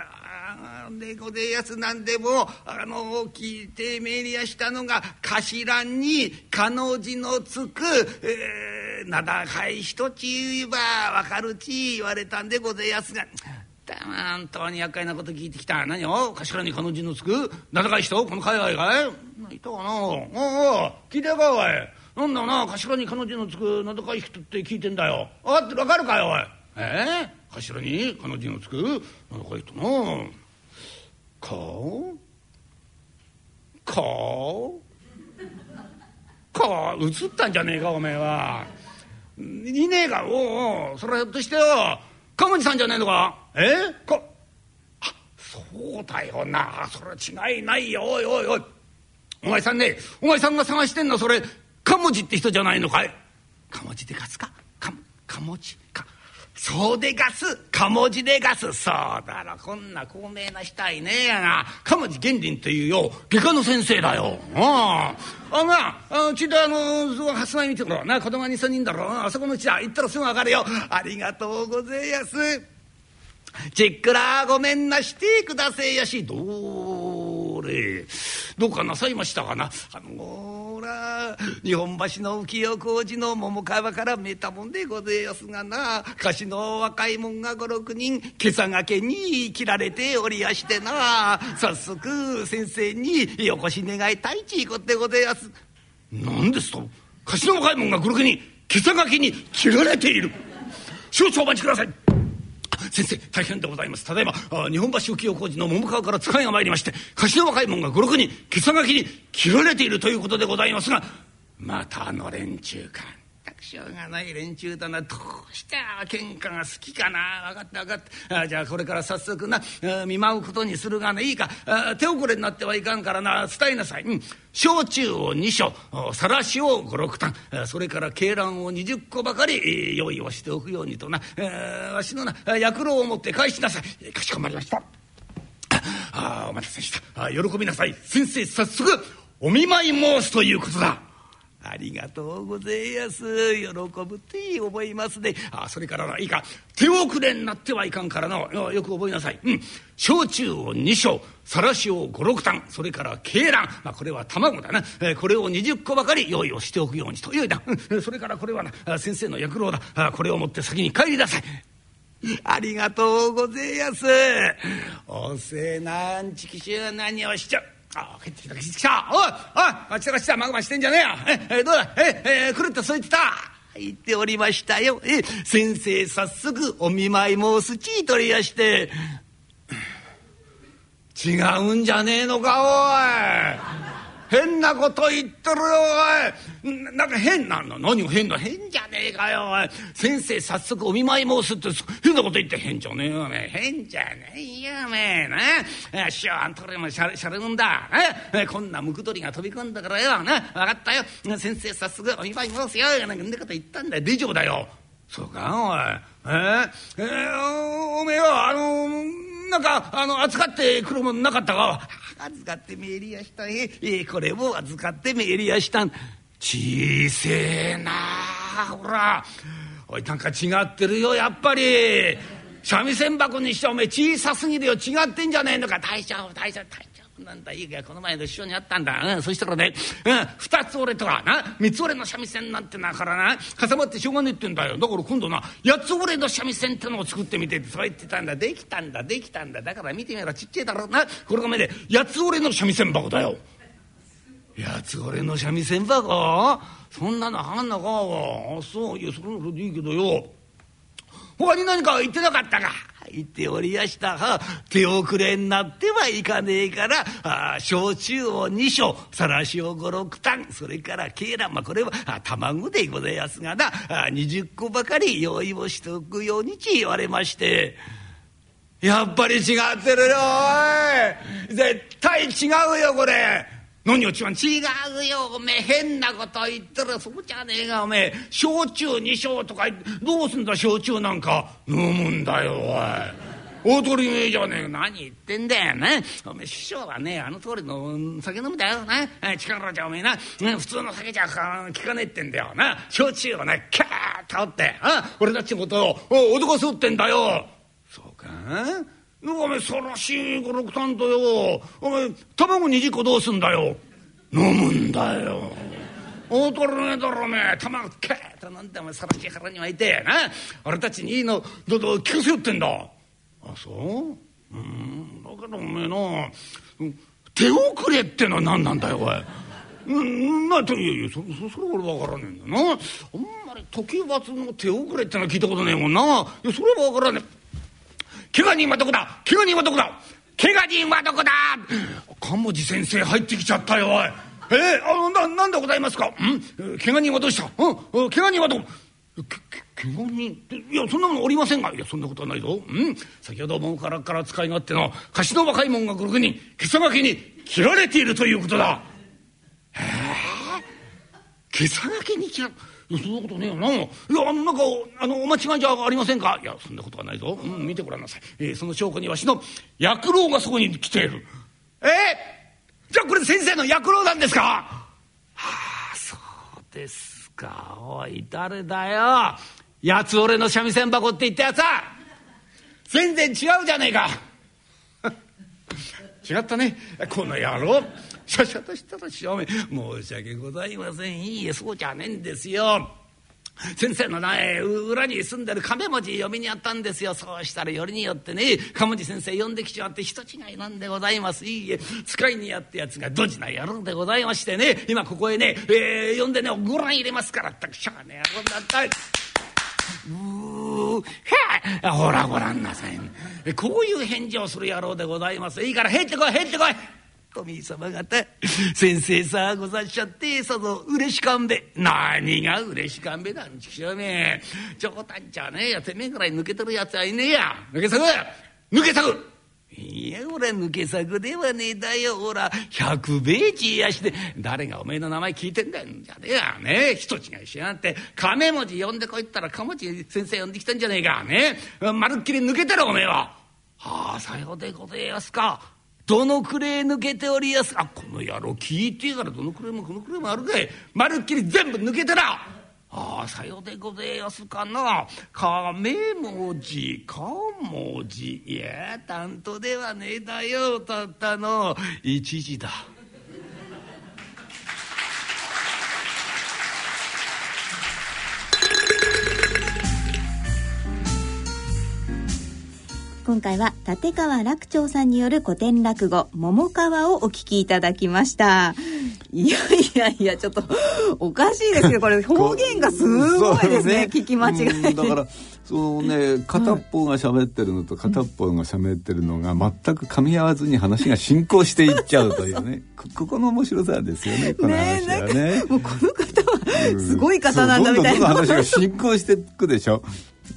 でごでやすなんでもあの聞いてめりやしたのが頭に「かの字のつく」えー、名高い人ち言えば分かるち言われたんでごでやすが。本当に厄介なこと聞いてきた。何を？頭に「かの字のつく」名高い人？この海外かい？いたかな。おお聞いてかおい。なんだな？頭に「かの字のつく」名高い人って聞いてんだよ。分かって分かるかよおい。え？ー、頭に「かの字のつく」名高い人な。こうこうこう映ったんじゃねえかおめえは。いねえか。おおそれはひょっとしてよ。鴨治さんじゃねえのか？え？こあそうだよな。それは違いないよ。おいおいおい。お前さんねお前さんが探してんのそれ鴨治って人じゃないのかい？鴨治で勝つか？そうでガス鴨字でガス。そうだろ。こんな高名なしたいねえやな鴨字玄林っていうよ外科の先生だよ。あああなあうちょっとあの発売見てくろな子供が23人だろあそこのうちだ。行ったらすぐ分かるよ。ありがとうございます。ちっくらごめんな。してくだせえやし。どうれどうかなさいましたかな？あのほら日本橋の浮世小路の桃川からめたもんでごぜえやすがな。菓子の若いもんが56人今朝がけに切られておりやしてな。早速先生によこし願いたいちいこってごぜえやす。何ですと？菓子の若いもんが56人今朝がけに切られている。少々お待ちください。先生大変でございます。ただいま日本橋浮世工事の桃川から使いが参りまして貸しの若い者が56人袈裟書きに切られているということでございますがまたあの連中か。しょうがない連中だな。どうして喧嘩が好きかな。分かった分かった。あじゃあこれから早速な見舞うことにするがねいいか。手遅れになってはいかんからな。伝えなさい、うん、焼酎を2升さらしを56単。それから鶏卵を20個ばかり用意をしておくようにとな、わしのな薬老を持って返しなさい。かしこまりました。ああお待たせした。あ喜びなさい。先生早速お見舞い申すということだ。ありがとうございます。喜ぶって思いますね。あそれからないいか。手遅れになってはいかんからのよく覚えなさい。うん。焼酎を2升さらしを56単。それから鶏卵、まあ、これは卵だな、えー、これを20個ばかり用意をしておくようにと。よいだ、うん、それからこれはな先生の薬老だ。これを持って先に帰りなさい。ありがとうございます。おせなんちきしゅう何をしちゃう。あ帰ってきた帰ってきたおいおいあちらしたまぐましてんじゃねえよ。ええどうだ？ええ来るってそう言ってた。言っておりましたよ。え先生早速お見舞い申すちい取りやして。違うんじゃねえのかおい。変なこと言ってるよおい。なんか変なの？何が変な変じゃねえかよおい。先生早速お見舞い申すって変なこと言って変じゃねえよね変じゃねえよおめえ。な師匠あんたらもしゃれしゃれるんだ。ねこんなムクドリが飛び込んだからよな分かったよ。先生早速お見舞い申すよなんかんなこと言ったんだよ。大丈夫だよ。そうかおい。えー、えー、おめえはあのなんかあの扱ってくるもんなかったか？預かってめえりやしたええこれも預かってめえりやしたん。小せえなほら。おいなんか違ってるよやっぱり。三味線箱にしておめえ小さすぎるよ。違ってんじゃねえのか。大丈夫大丈夫大丈夫なんだいいかこの前の師匠に会ったんだ、うん、そしたらね、うん、2つ折れとかな3つ折れの三味線なんてなからな。挟まってしょうがねえってんだよ。だから今度な8つ折れの三味線ってのを作ってみてってそう言ってたんだ。できたんだできたんだ。だから見てみろちっちゃいだろ。うなこれが目で8つ折れの三味線箱だよ。八つ折れの三味線箱？そんなのあんのか？あそういやそれもいいけどよ。他に何か言ってなかったか？言っておりやした。は手遅れになってはいかねえからあ焼酎を2升さらしを56単。それからケーラまあこれは卵でございますがな。20個ばかり用意をしておくようにち言われまして。やっぱり違ってるよおい。絶対違うよこれ。何を違う違うよおめえ変なこと言ってる。そうじゃねえがおめえ。焼酎2升とかどうすんだ焼酎なんか。飲むんだよおい。大鳥めじゃねえ何言ってんだよなおめえ師匠はねあの通りの酒飲むだよな。力じゃおめえな。普通の酒じゃ効かねえってんだよな。焼酎をねキャーッとって俺たちのことを脅かすってんだよ。そうか？お前そらしい五六単とよ。お前卵20個どうすんだよ。飲むんだよ。大トロねだろおめえ。卵ケーッと飲んでお前さらしい腹に湧いてな。俺たちにいいのどうぞ聞かせよってんだ。あそう？うん。だけどおめえな手遅れってのは何なんだよおい。うんなといやいやそそそれ俺分からねえんだな。あんまり時罰の手遅れってのは聞いたことねえもんな。いやそれは分からねえ。怪我人はどこだ？怪我人はどこだ？怪我人はどこだ？鴨治先生入ってきちゃったよおい。えー、あななんでございますか？ん？怪我人はどうした？うん？怪我人はどこ？怪我人っていやそんなものおりませんが。いやそんなことはないぞ。うん？先ほどもからから使い勝手の貸しの若い者が6人今朝がけに切られているということだ。へえ今朝がけに切られそんなことねえよな。いや、あの、なんか、あの、お間違いじゃありませんか？いや、そんなことはないぞ。うん、見てごらんなさい。えー、その証拠にわしの薬老がそこに来ている。え？ー、じゃあこれ先生の薬老なんですか？はあ、そうですか。おい、誰だよ。やつ俺の三味線箱って言ったやつは全然違うじゃねえか。違ったね。この野郎。しゃしゃとしたら正面申し訳ございません。いいえそうじゃねえんですよ。先生の名前裏に住んでる亀文字読みにあったんですよ。そうしたらよりによってね亀文字先生呼んできちまって人違いなんでございます。いいえ使いにやったやつがドジな野郎でございましてね。今ここへね、えー、呼んでねご覧入れますから。ったくしゃあね野郎だった。うーへほらご覧なさい、こういう返事をする野郎でございます。いいから入ってこい入ってこい。おみ様方先生さござっしゃってその嬉しかんべ。何が嬉しかんべ？だんちくしょうめ冗談じゃね。えやてめえぐらい抜けてるやつはいねえや。抜け作？抜け作？いや俺抜け作ではねえだよ。ほら百米地やして誰がおめえの名前聞いてんだよ。じゃねえや。ねえ人違いしやがって。亀文字呼んでこいったら亀文字先生呼んできたんじゃねえか。ねまるっきり抜けてるおめえは。はあさようでごぜえやすか。どのくれ抜けておりやす？かこの野郎聞いてやからどのくらいもこのくらいもあるかいまるっきり全部抜けてな。ああさようでごぜえやすかな。亀文字か文字。いや担当ではねえだよたったの。一時だ。今回は立川楽長さんによる古典落語「桃川」をお聞きいただきました。いやいやいやちょっとおかしいですけど これ表現がすごいですね。ね、聞き間違い。だからそのね片っぽが喋ってるのと片っぽが喋ってるのが全く噛み合わずに話が進行していっちゃうというね。ここの面白さですよねこの話はね。ねもうこの方はすごい方なんだみたいな、うん、どんどんどん話が進行していくでしょ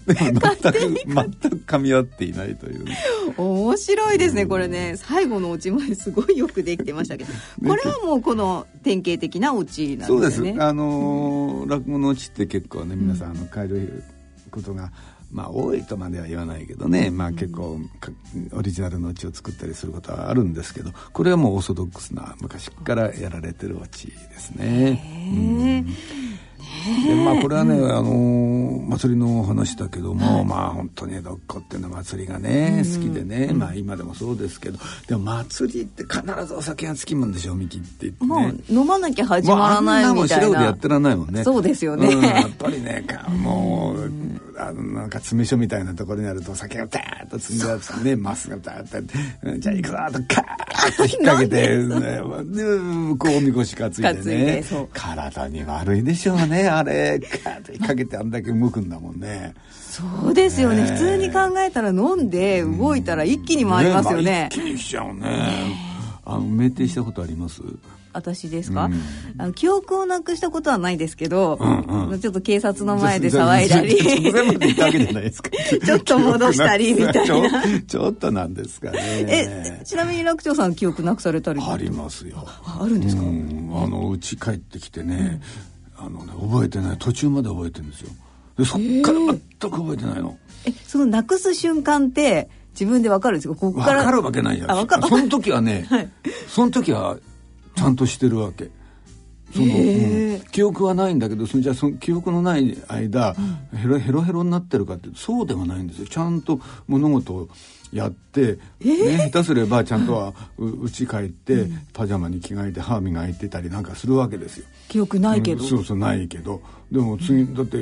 全く全く噛み合っていないという、ね、面白いですねこれね。最後のオチまですごいよくできてましたけど。これはもうこの典型的なオチなんですね。そうです。あのー、落語のオチって結構ね皆さんあの変えることがまあ多いとまでは言わないけどね、まあ結構オリジナルのオチを作ったりすることはあるんですけど。これはもうオーソドックスな昔からやられてるオチですね。うん。でまあこれはね、あの祭りの話だけども、はい、まあ本当に江戸っ子っていうのは祭りがね、好きでね、まあ今でもそうですけどでも祭りって必ずお酒がつきもんでしょみきって言って、ね、もう飲まなきゃ始まらないみたいな、まあ、あんなもん白でやってらんないもんね。そうですよね、うん、やっぱりねもうあのなんか詰め所みたいなところにあるとお酒がダーッと積んであってねマスがダーッとじゃあ行くぞとカーッと引っ掛けて、ね、でこうおみこし担いでね。体に悪いでしょうねあれ。カーッと引っ掛けてあんだけ動くんだもんね。そうですよね、普通に考えたら飲んで動いたら一気に回りますよね、ねまあ、一気にしちゃうね。あの酩酊したことあります？私ですか、うん、あの記憶をなくしたことはないですけど、うんうん、ちょっと警察の前で騒いだり。ちょっと戻したりみたいな。ちょっとなんですかね。えちなみに楽長さん記憶なくされたりありますよ。あるんですか、うん、あのうち帰ってきてね,、あのね覚えてない。途中まで覚えてるんですよ。でそっから全く覚えてないの、えー、そのなくす瞬間って自分でわかるんですか？ここから。分かるわけないじゃんその時はね、はい、その時はちゃんとしてるわけ。その、うん、記憶はないんだけどそのじゃあその記憶のない間、うん、ヘロヘロヘロになってるかってそうではないんですよ。ちゃんと物事をやって、ね、下手すればちゃんとはうち帰って、パジャマに着替えて歯磨いてたりなんかするわけですよ。記憶ないけど、うん、そうそうないけどでも次だって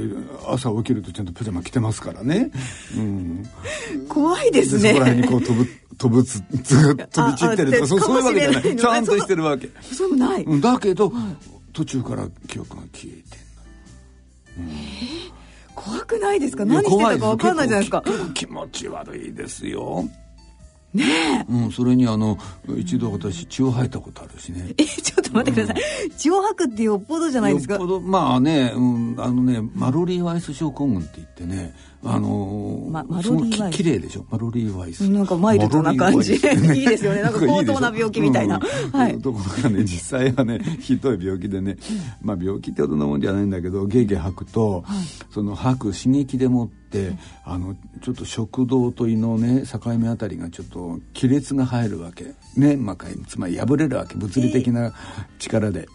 朝起きるとちゃんとパジャマ着てますからね、うん、怖いですね。そこら辺にこう飛ぶ飛ぶつ 飛び散ってるとかそういうわけじゃない。ちゃんとしてるわけ。そうない。だけど、途中から記憶が消えてんの、うん、怖くないですか？何してたか分かんないじゃないですか。気持ち悪いですよねえ、うん、それにあの一度私血を吐いたことあるしね。えちょっと待ってください、うん、血を吐くってよっぽどじゃないですか？よっぽどまあね、うん、あのねマロリー・ワイス症候群って言ってねあのー、ま、マロリーワイス。綺麗でしょ？マロリー・ワイス。なんかマイルドな感じ。いいですよね。なんか高等な病気みたいな、はい、ところがね実際はねひどい病気でね。まあ病気ってほどのもんじゃないんだけどゲーゲー吐くと、はい、その吐く刺激でもって、あのちょっと食道と胃のね境目あたりがちょっと亀裂が入るわけ。ね、まあ、つまり破れるわけ。物理的な力で。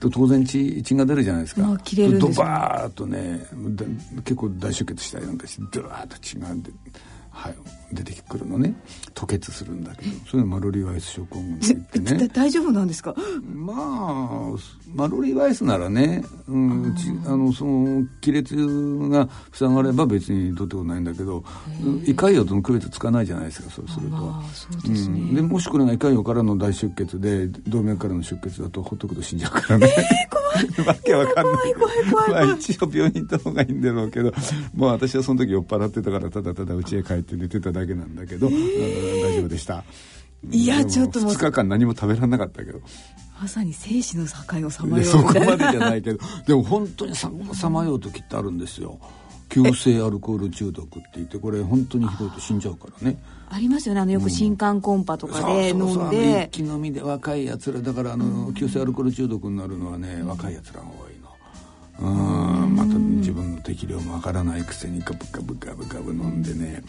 と当然血血が出るじゃないですか。まあ、切れるドバーッとね結構大出血したりなんかしてドワーッと血が出はい、出てくるのね。吐血するんだけど。そういうのマロリーワイス症候群って言ってね。大丈夫なんですか？まあマロリーワイスならね、うん、あのその亀裂が塞がれば別にどうってことないんだけど胃潰瘍との区別つかないじゃないですかそうすると、まあ、そうですね、うん、でもしこれが胃潰瘍からの大出血で動脈からの出血だとほっとくと死んじゃうからね、えー、怖い。わけわかんない怖い怖い怖い、まあ、一応病院行った方がいいんだろうけど。もう私はその時酔っ払ってたからただただ家へ帰って寝てただけなんだけど、えー、大丈夫でした。いやちょっともう。2日間何も食べられなかったけど。まさに生死の境をさまようそこまでじゃないけど。でも本当にささまよう時ってあるんですよ。急性アルコール中毒って言ってこれ本当にひどいと死んじゃうからね。ありますよね。あのよく新刊コンパとかで飲んで。一気飲みで若いやつらだからあの急性アルコール中毒になるのはね若いやつらが多い。のうん。また自分の適量もわからないくせにガブガブガブガブ飲んでね。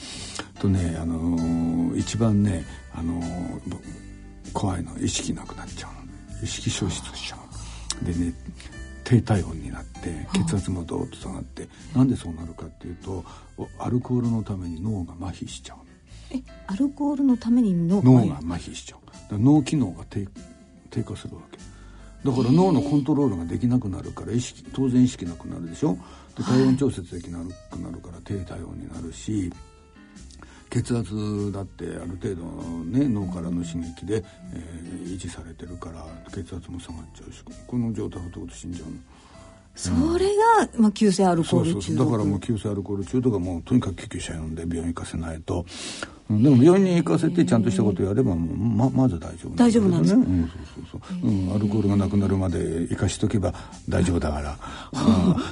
とねあのー一番ねあのー怖いのは意識なくなっちゃうの。意識消失しちゃう。でね低体温になって血圧もドーッと下がってなんでそうなるかっていうとおアルコールのために脳が麻痺しちゃうえアルコールのために脳脳が麻痺しちゃう。脳機能が低低下するわけだから脳のコントロールができなくなるから意識当然意識なくなるでしょ？で体温調節できなくなるから低体温になるし血圧だってある程度ね脳からの刺激で、えー維持されてるから血圧も下がっちゃうしこの状態ほどほど死んじゃうの？それが、まあ、急性アルコール中毒。だからもう急性アルコール中とかもうとにかく救急車呼んで病院行かせないと。うんでも病院に行かせてちゃんとしたことやればもうままず大丈夫大丈夫なんですか？ね、うん、そうそうそう、う。ん、アルコールがなくなるまで生かしとけば大丈夫だから、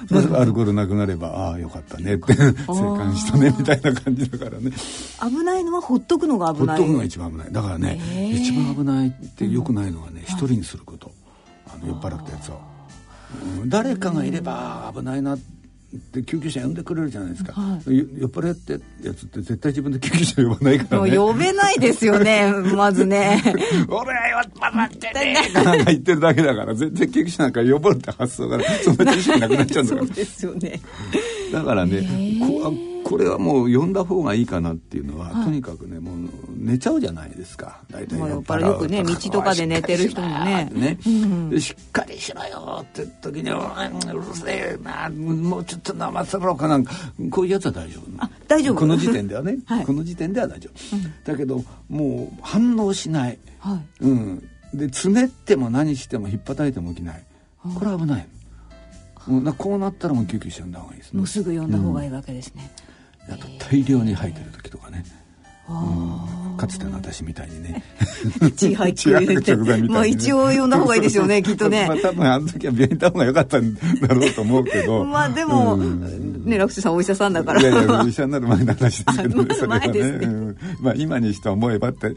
うん、アルコールなくなればああよかったねって生還したねみたいな感じだからね。危ないのはほっとくのが危ない。ほっとくのが一番危ない。だからね一番危ないってよくないのはね一、人にすること。あの酔っ払ったやつを、うん誰かがいれば危ないなって救急車呼んでくれるじゃないですか、よ酔っ払ってやつって絶対自分で救急車呼ばないからね。もう呼べないですよね まずね。俺は酔っ払って。ねなんか言ってるだけだから全然救急車なんか呼ぼうって発想がそんな知識なくなっちゃうんだから。そうですよね。だからねここれはもう呼んだ方がいいかなっていうのは、とにかくねもう寝ちゃうじゃないですか。大体まあ酔っ払うよくね道とかで寝てる人もね。ね、でしっかりしろよって時に「うんうるせえなもうちょっと飲ませろかなんか。こういうやつは大丈夫あ大丈夫。この時点ではね、はい。この時点では大丈夫、だけどもう反応しない、はい。うん、でつねっても何しても引っ叩いても起きない。これは危ないの、うん、だからこうなったらもう救急車呼んだ方がいいですね。もうすぐ呼んだ方がいいわけですね、あと大量に吐いてる時とかね、うん、かつての私みたいにね。血入ってるってまあ一応呼んだ方がいいですよね きっとね。まあ多分あの時は病院行った方が良かったんだろうと思うけど。まあでも、うん。ね楽手さんお医者さんだから。いやいや医者になる前の話ですけどね あそれはね。うん。まあ今にして思えばって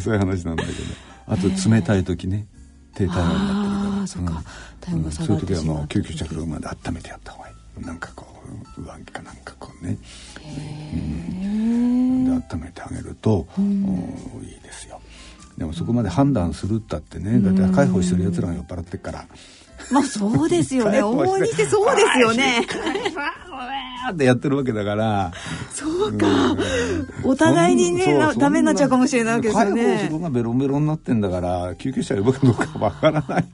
そういう話なんだけど。あと冷たい時ね低体温になってるか。らああそっか。そういう時はもう救急車来るまで温めてやった方がいい。なんかこう上着かなんかこうね。うん。で温めてあげるとおいいですよ。でもそこまで判断するったってねだって介抱してるやつらが酔っ払ってっから。まあそうですよね。往々にしてそうですよね。ってやってるわけだから。そうか。お互いにねダメになっちゃうかもしれないわけですよ介抱そこねがベロベロになってんだから救急車呼ぶかどうかわからない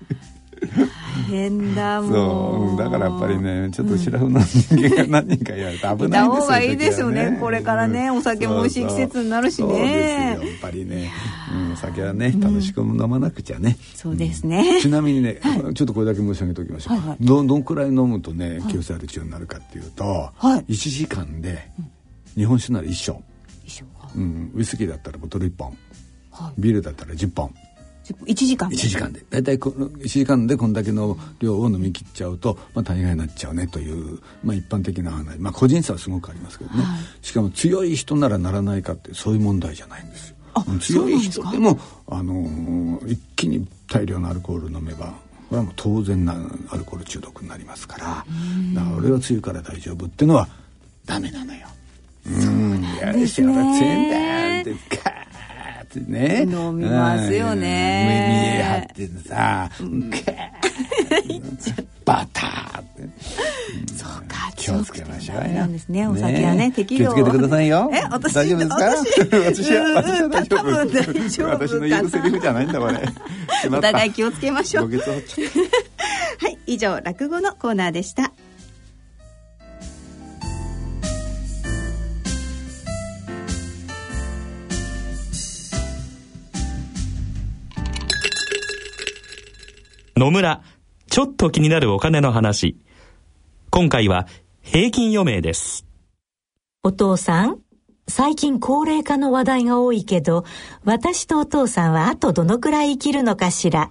変だもんそううんだからやっぱりねちょっと白フの人間が何人かいられて危ないんですよいた方がいいですよねそういう時はこれからねお酒も美味しい季節になるしね。そうですよやっぱりね、うん、お酒はね楽しく飲まなくちゃね、そうですね。ちなみにね、ちょっとこれだけ申し上げておきましょう、はいはい。どどんくらい飲むとね急性アル中になるかっていうと、はい。1時間で日本酒なら1升、うん、ウイスキーだったらボトル1本、はい。ビールだったら10本1時間1時間で。大体この1時間でこんだけの量を飲み切っちゃうと、まあ、大概になっちゃうねという、まあ、一般的な話。まあ個人差はすごくありますけどね、しかも強い人ならならないかってそういう問題じゃないんですよ。あ強い人でもあのー一気に大量のアルコール飲めばこれはもう当然なアルコール中毒になりますからだから俺は強いから大丈夫っていうのはダメなのよ。うん、やるし、俺は強いんだって、カーってね。飲みますよね。うん。見え張ってさ、バターって。そうか。気をつけましょうよ。なんですね。お酒はね適量気をつけてくださいよ。え私大丈夫ですか？私？私は、うん私は大丈夫。多分大丈夫私の言うセリフじゃないんだ、これ。お互い気をつけましょう。はい以上落語のコーナーでした野村、ちょっと気になるお金の話。今回は平均余命です。お父さん、最近高齢化の話題が多いけど、私とお父さんはあとどのくらい生きるのかしら。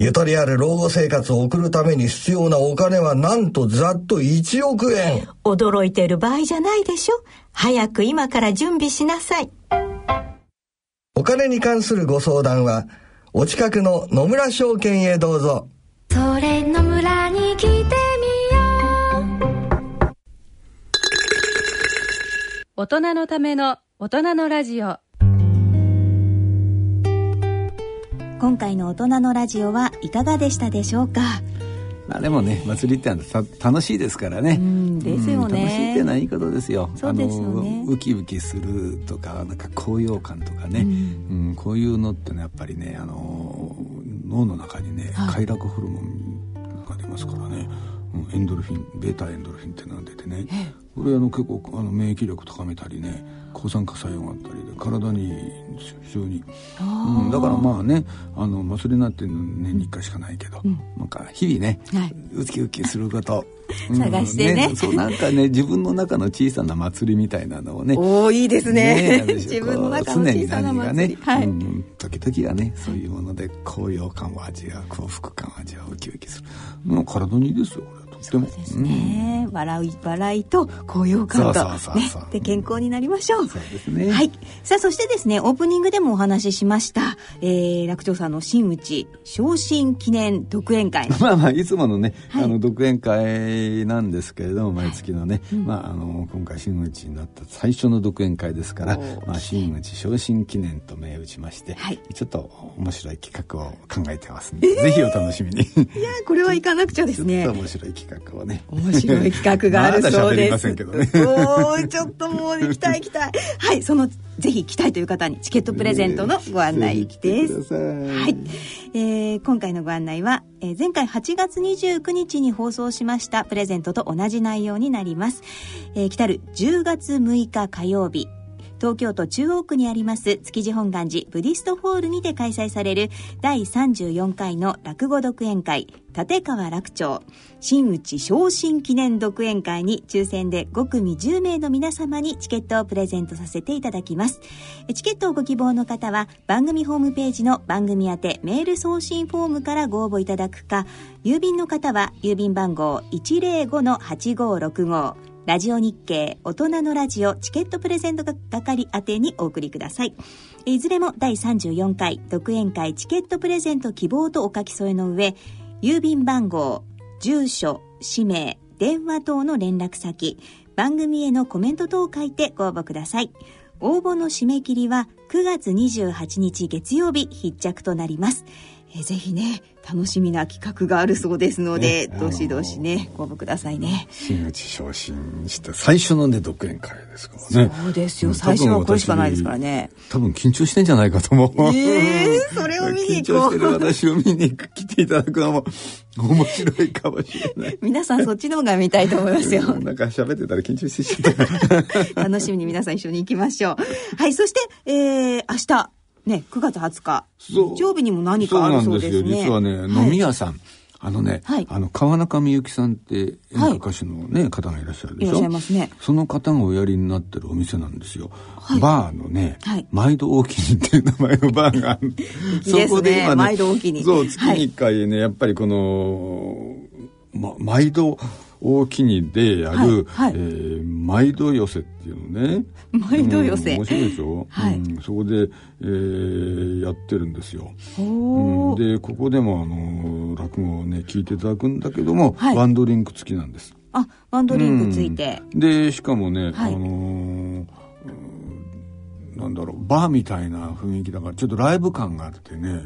ゆとりある老後生活を送るために必要なお金はなんとざっと1億円。驚いてる場合じゃないでしょ。早く今から準備しなさい。お金に関するご相談は、お近くの野村証券へどうぞ。それ野村に来てみよう。大人のための大人のラジオ。今回の大人のラジオはいかがでしたでしょうか？まあでもね祭りって楽しいですからね。ですよね、楽しいってのはいいことですよ。そうですよね。ウキウキするとかなんか高揚感とかね、うん、うん、こういうのってねやっぱりねあの脳の中にね、快楽ホルモンが出ますからね。エンドルフィンベータエンドルフィンってのが出てねこれあの結構あの免疫力高めたりね抗酸化作用があったりで体にいいんですよ。非常に、うん、だからまあねあの祭りなんて年に1回しかないけど、うん、なんか日々ね、はい、ウキウキすること。探してね。ね、そうなんかね自分の中の小さな祭りみたいなのをねおおいいですね。自分の中の小さな祭り。がね、はい、うん、時々はねそういうもので高揚感を味わう幸福感を味わうウキウキする、うん、体にいいですよそうですね、うん、笑い笑いと高揚感とねで健康になりましょう。そうですね。はい。さあそしてですねオープニングでもお話ししました、えー、楽長さんの真打ち昇進記念独演会。まあまあいつものね、はい、あの独演会なんですけれども毎月のね、はいうん、まああの今回真打ちになった最初の独演会ですからまあ真打ち昇進記念と銘打ちまして、はい、ちょっと面白い企画を考えてますので、えー、ぜひお楽しみに。いやこれは行かなくちゃですね。面白い企画企画をね面白い企画があるそうです。おお、ちょっともう行きたい行きたい。はい、そのぜひ来たいという方にチケットプレゼントのご案内です。はい、えー、今回のご案内は、えー、前回8月29日に放送しましたプレゼントと同じ内容になります。えー、来たる10月6日火曜日東京都中央区にあります築地本願寺ブディストホールにて開催される第34回の落語独演会立川楽町。真打ち昇進記念独演会に抽選で5組10名の皆様にチケットをプレゼントさせていただきます。チケットをご希望の方は番組ホームページの番組宛てメール送信フォームからご応募いただくか郵便の方は郵便番号105-8565ラジオ日経大人のラジオチケットプレゼント係宛てにお送りください。いずれも第34回独演会チケットプレゼント希望とお書き添えの上、郵便番号、住所、氏名、電話等の連絡先、番組へのコメント等を書いてご応募ください。応募の締め切りは9月28日月曜日必着となります。えぜひね楽しみな企画があるそうですので、ね、どしどしねご応募くださいね。真打ち昇進して最初のね独演会ですからね。そうですよ。最初はこれしかないですからね。多分緊張してんじゃないかと思う。ええー、それを見に行こう。緊張してる私を見に来ていただくのも面白いかもしれない。皆さんそっちの方が見たいと思いますよ。なんか喋ってたら緊張してしまった楽しみに皆さん一緒に行きましょう。はいそしてえー、明日ね、9月20日、日曜日にも何かあるそうですね。実はね、飲み屋さん。あのね、はい、あの、川中美幸さんって演歌歌手のね、はい、方がいらっしゃるでしょ？いらっしゃいますね。その方がおやりになってるお店なんですよ。はい、バーのね、はい、毎度大きにっていう名前のバーが。そこで今ね、毎度大きに。そう、月に一回ね、やっぱりこの、ま、毎度、大きにでやる、はいはい、えー、毎度寄せっていうのね。毎度寄せ、うん、面白いでしょ、はい。うん、そこで、えー、やってるんですよ、うん、でここでもあの落語をね聞いていただくんだけども、はい、ワンドリンク付きなんです。あワンドリンクついて、うん、でしかもね、はい、あのーなんだろうバーみたいな雰囲気だからちょっとライブ感があってね。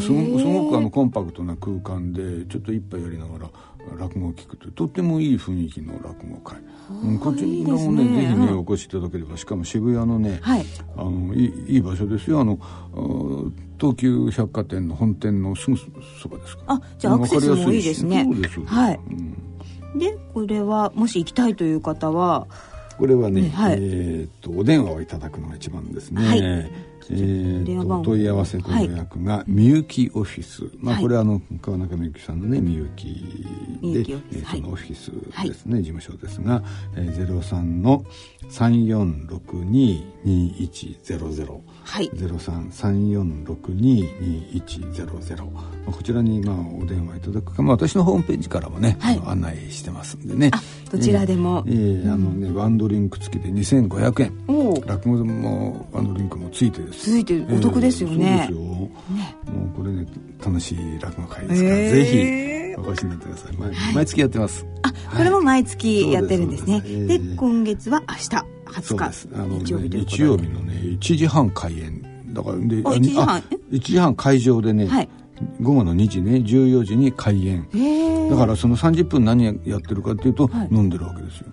すごすごくあのコンパクトな空間でちょっと一杯やりながら落語を聞くととってもいい雰囲気の落語会、うん、こちらもね、ね、ぜひねお越しいただければ。しかも渋谷のね、はい、あのいいい場所ですよ。あの東急百貨店の本店のすぐそばですか。あじゃあアクセスもいいですね。はい、うん、でこれはもし行きたいという方はこれはね、はい、えっとお電話をいただくのが一番ですね、はいえー、と問い合わせと予約がみゆきオフィス、まあこれはあの川中みゆきさんのねみゆきで、えー、そのオフィスですね、事務所ですが、えー、03の34622100はい、0334622100こちらにまあお電話いただくか、まあ、私のホームページからもね、はい、案内してますんでね。どちらでも、えー、えー、あのね、ワンドリンク付きで2500円。落語もワンドリンクもついてですついてお得ですよね、えー、よ、ね、もうこれね楽しい落語会ですから、え。ー、ぜひお越しになってください。毎はい、毎月やってます。あ、これも毎月やってるんですね。で今月は明日20日。ね、日曜日日曜日のね1時半開演。だからで1時半？1時半会場でね、はい。午後の2時ね14時に開演。だからその30分何やってるかっていうと、はい、飲んでるわけですよ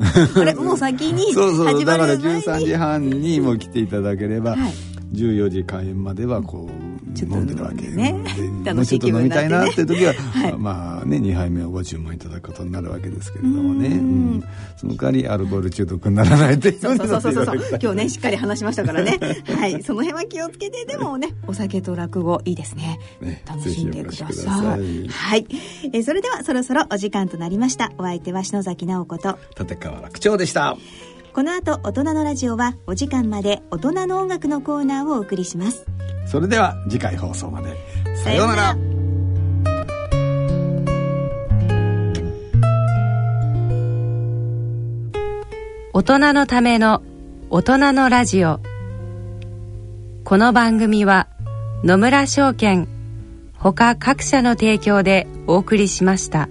あれもう先にそうそうだから13時半にも来ていただければ、はい14時開演まではこう飲んでるわけね。もうちょっと飲みたいなっていう時は、はい、まあね2杯目をご注文いただくことになるわけですけれどもね、うん、その代わりアルコール中毒にならないってそうそうそうそうそう。今日ねしっかり話しましたからね。はい。その辺は気をつけてでもねお酒と落語いいですね。ね楽しんでください。はい。えそれではそろそろお時間となりました。お相手は篠崎直子と。立川楽長でしたこの後大人のラジオはお時間まで大人の音楽のコーナーをお送りします。それでは次回放送まで。さようなら。大人のための大人のラジオ。この番組は野村証券ほか各社の提供でお送りしました。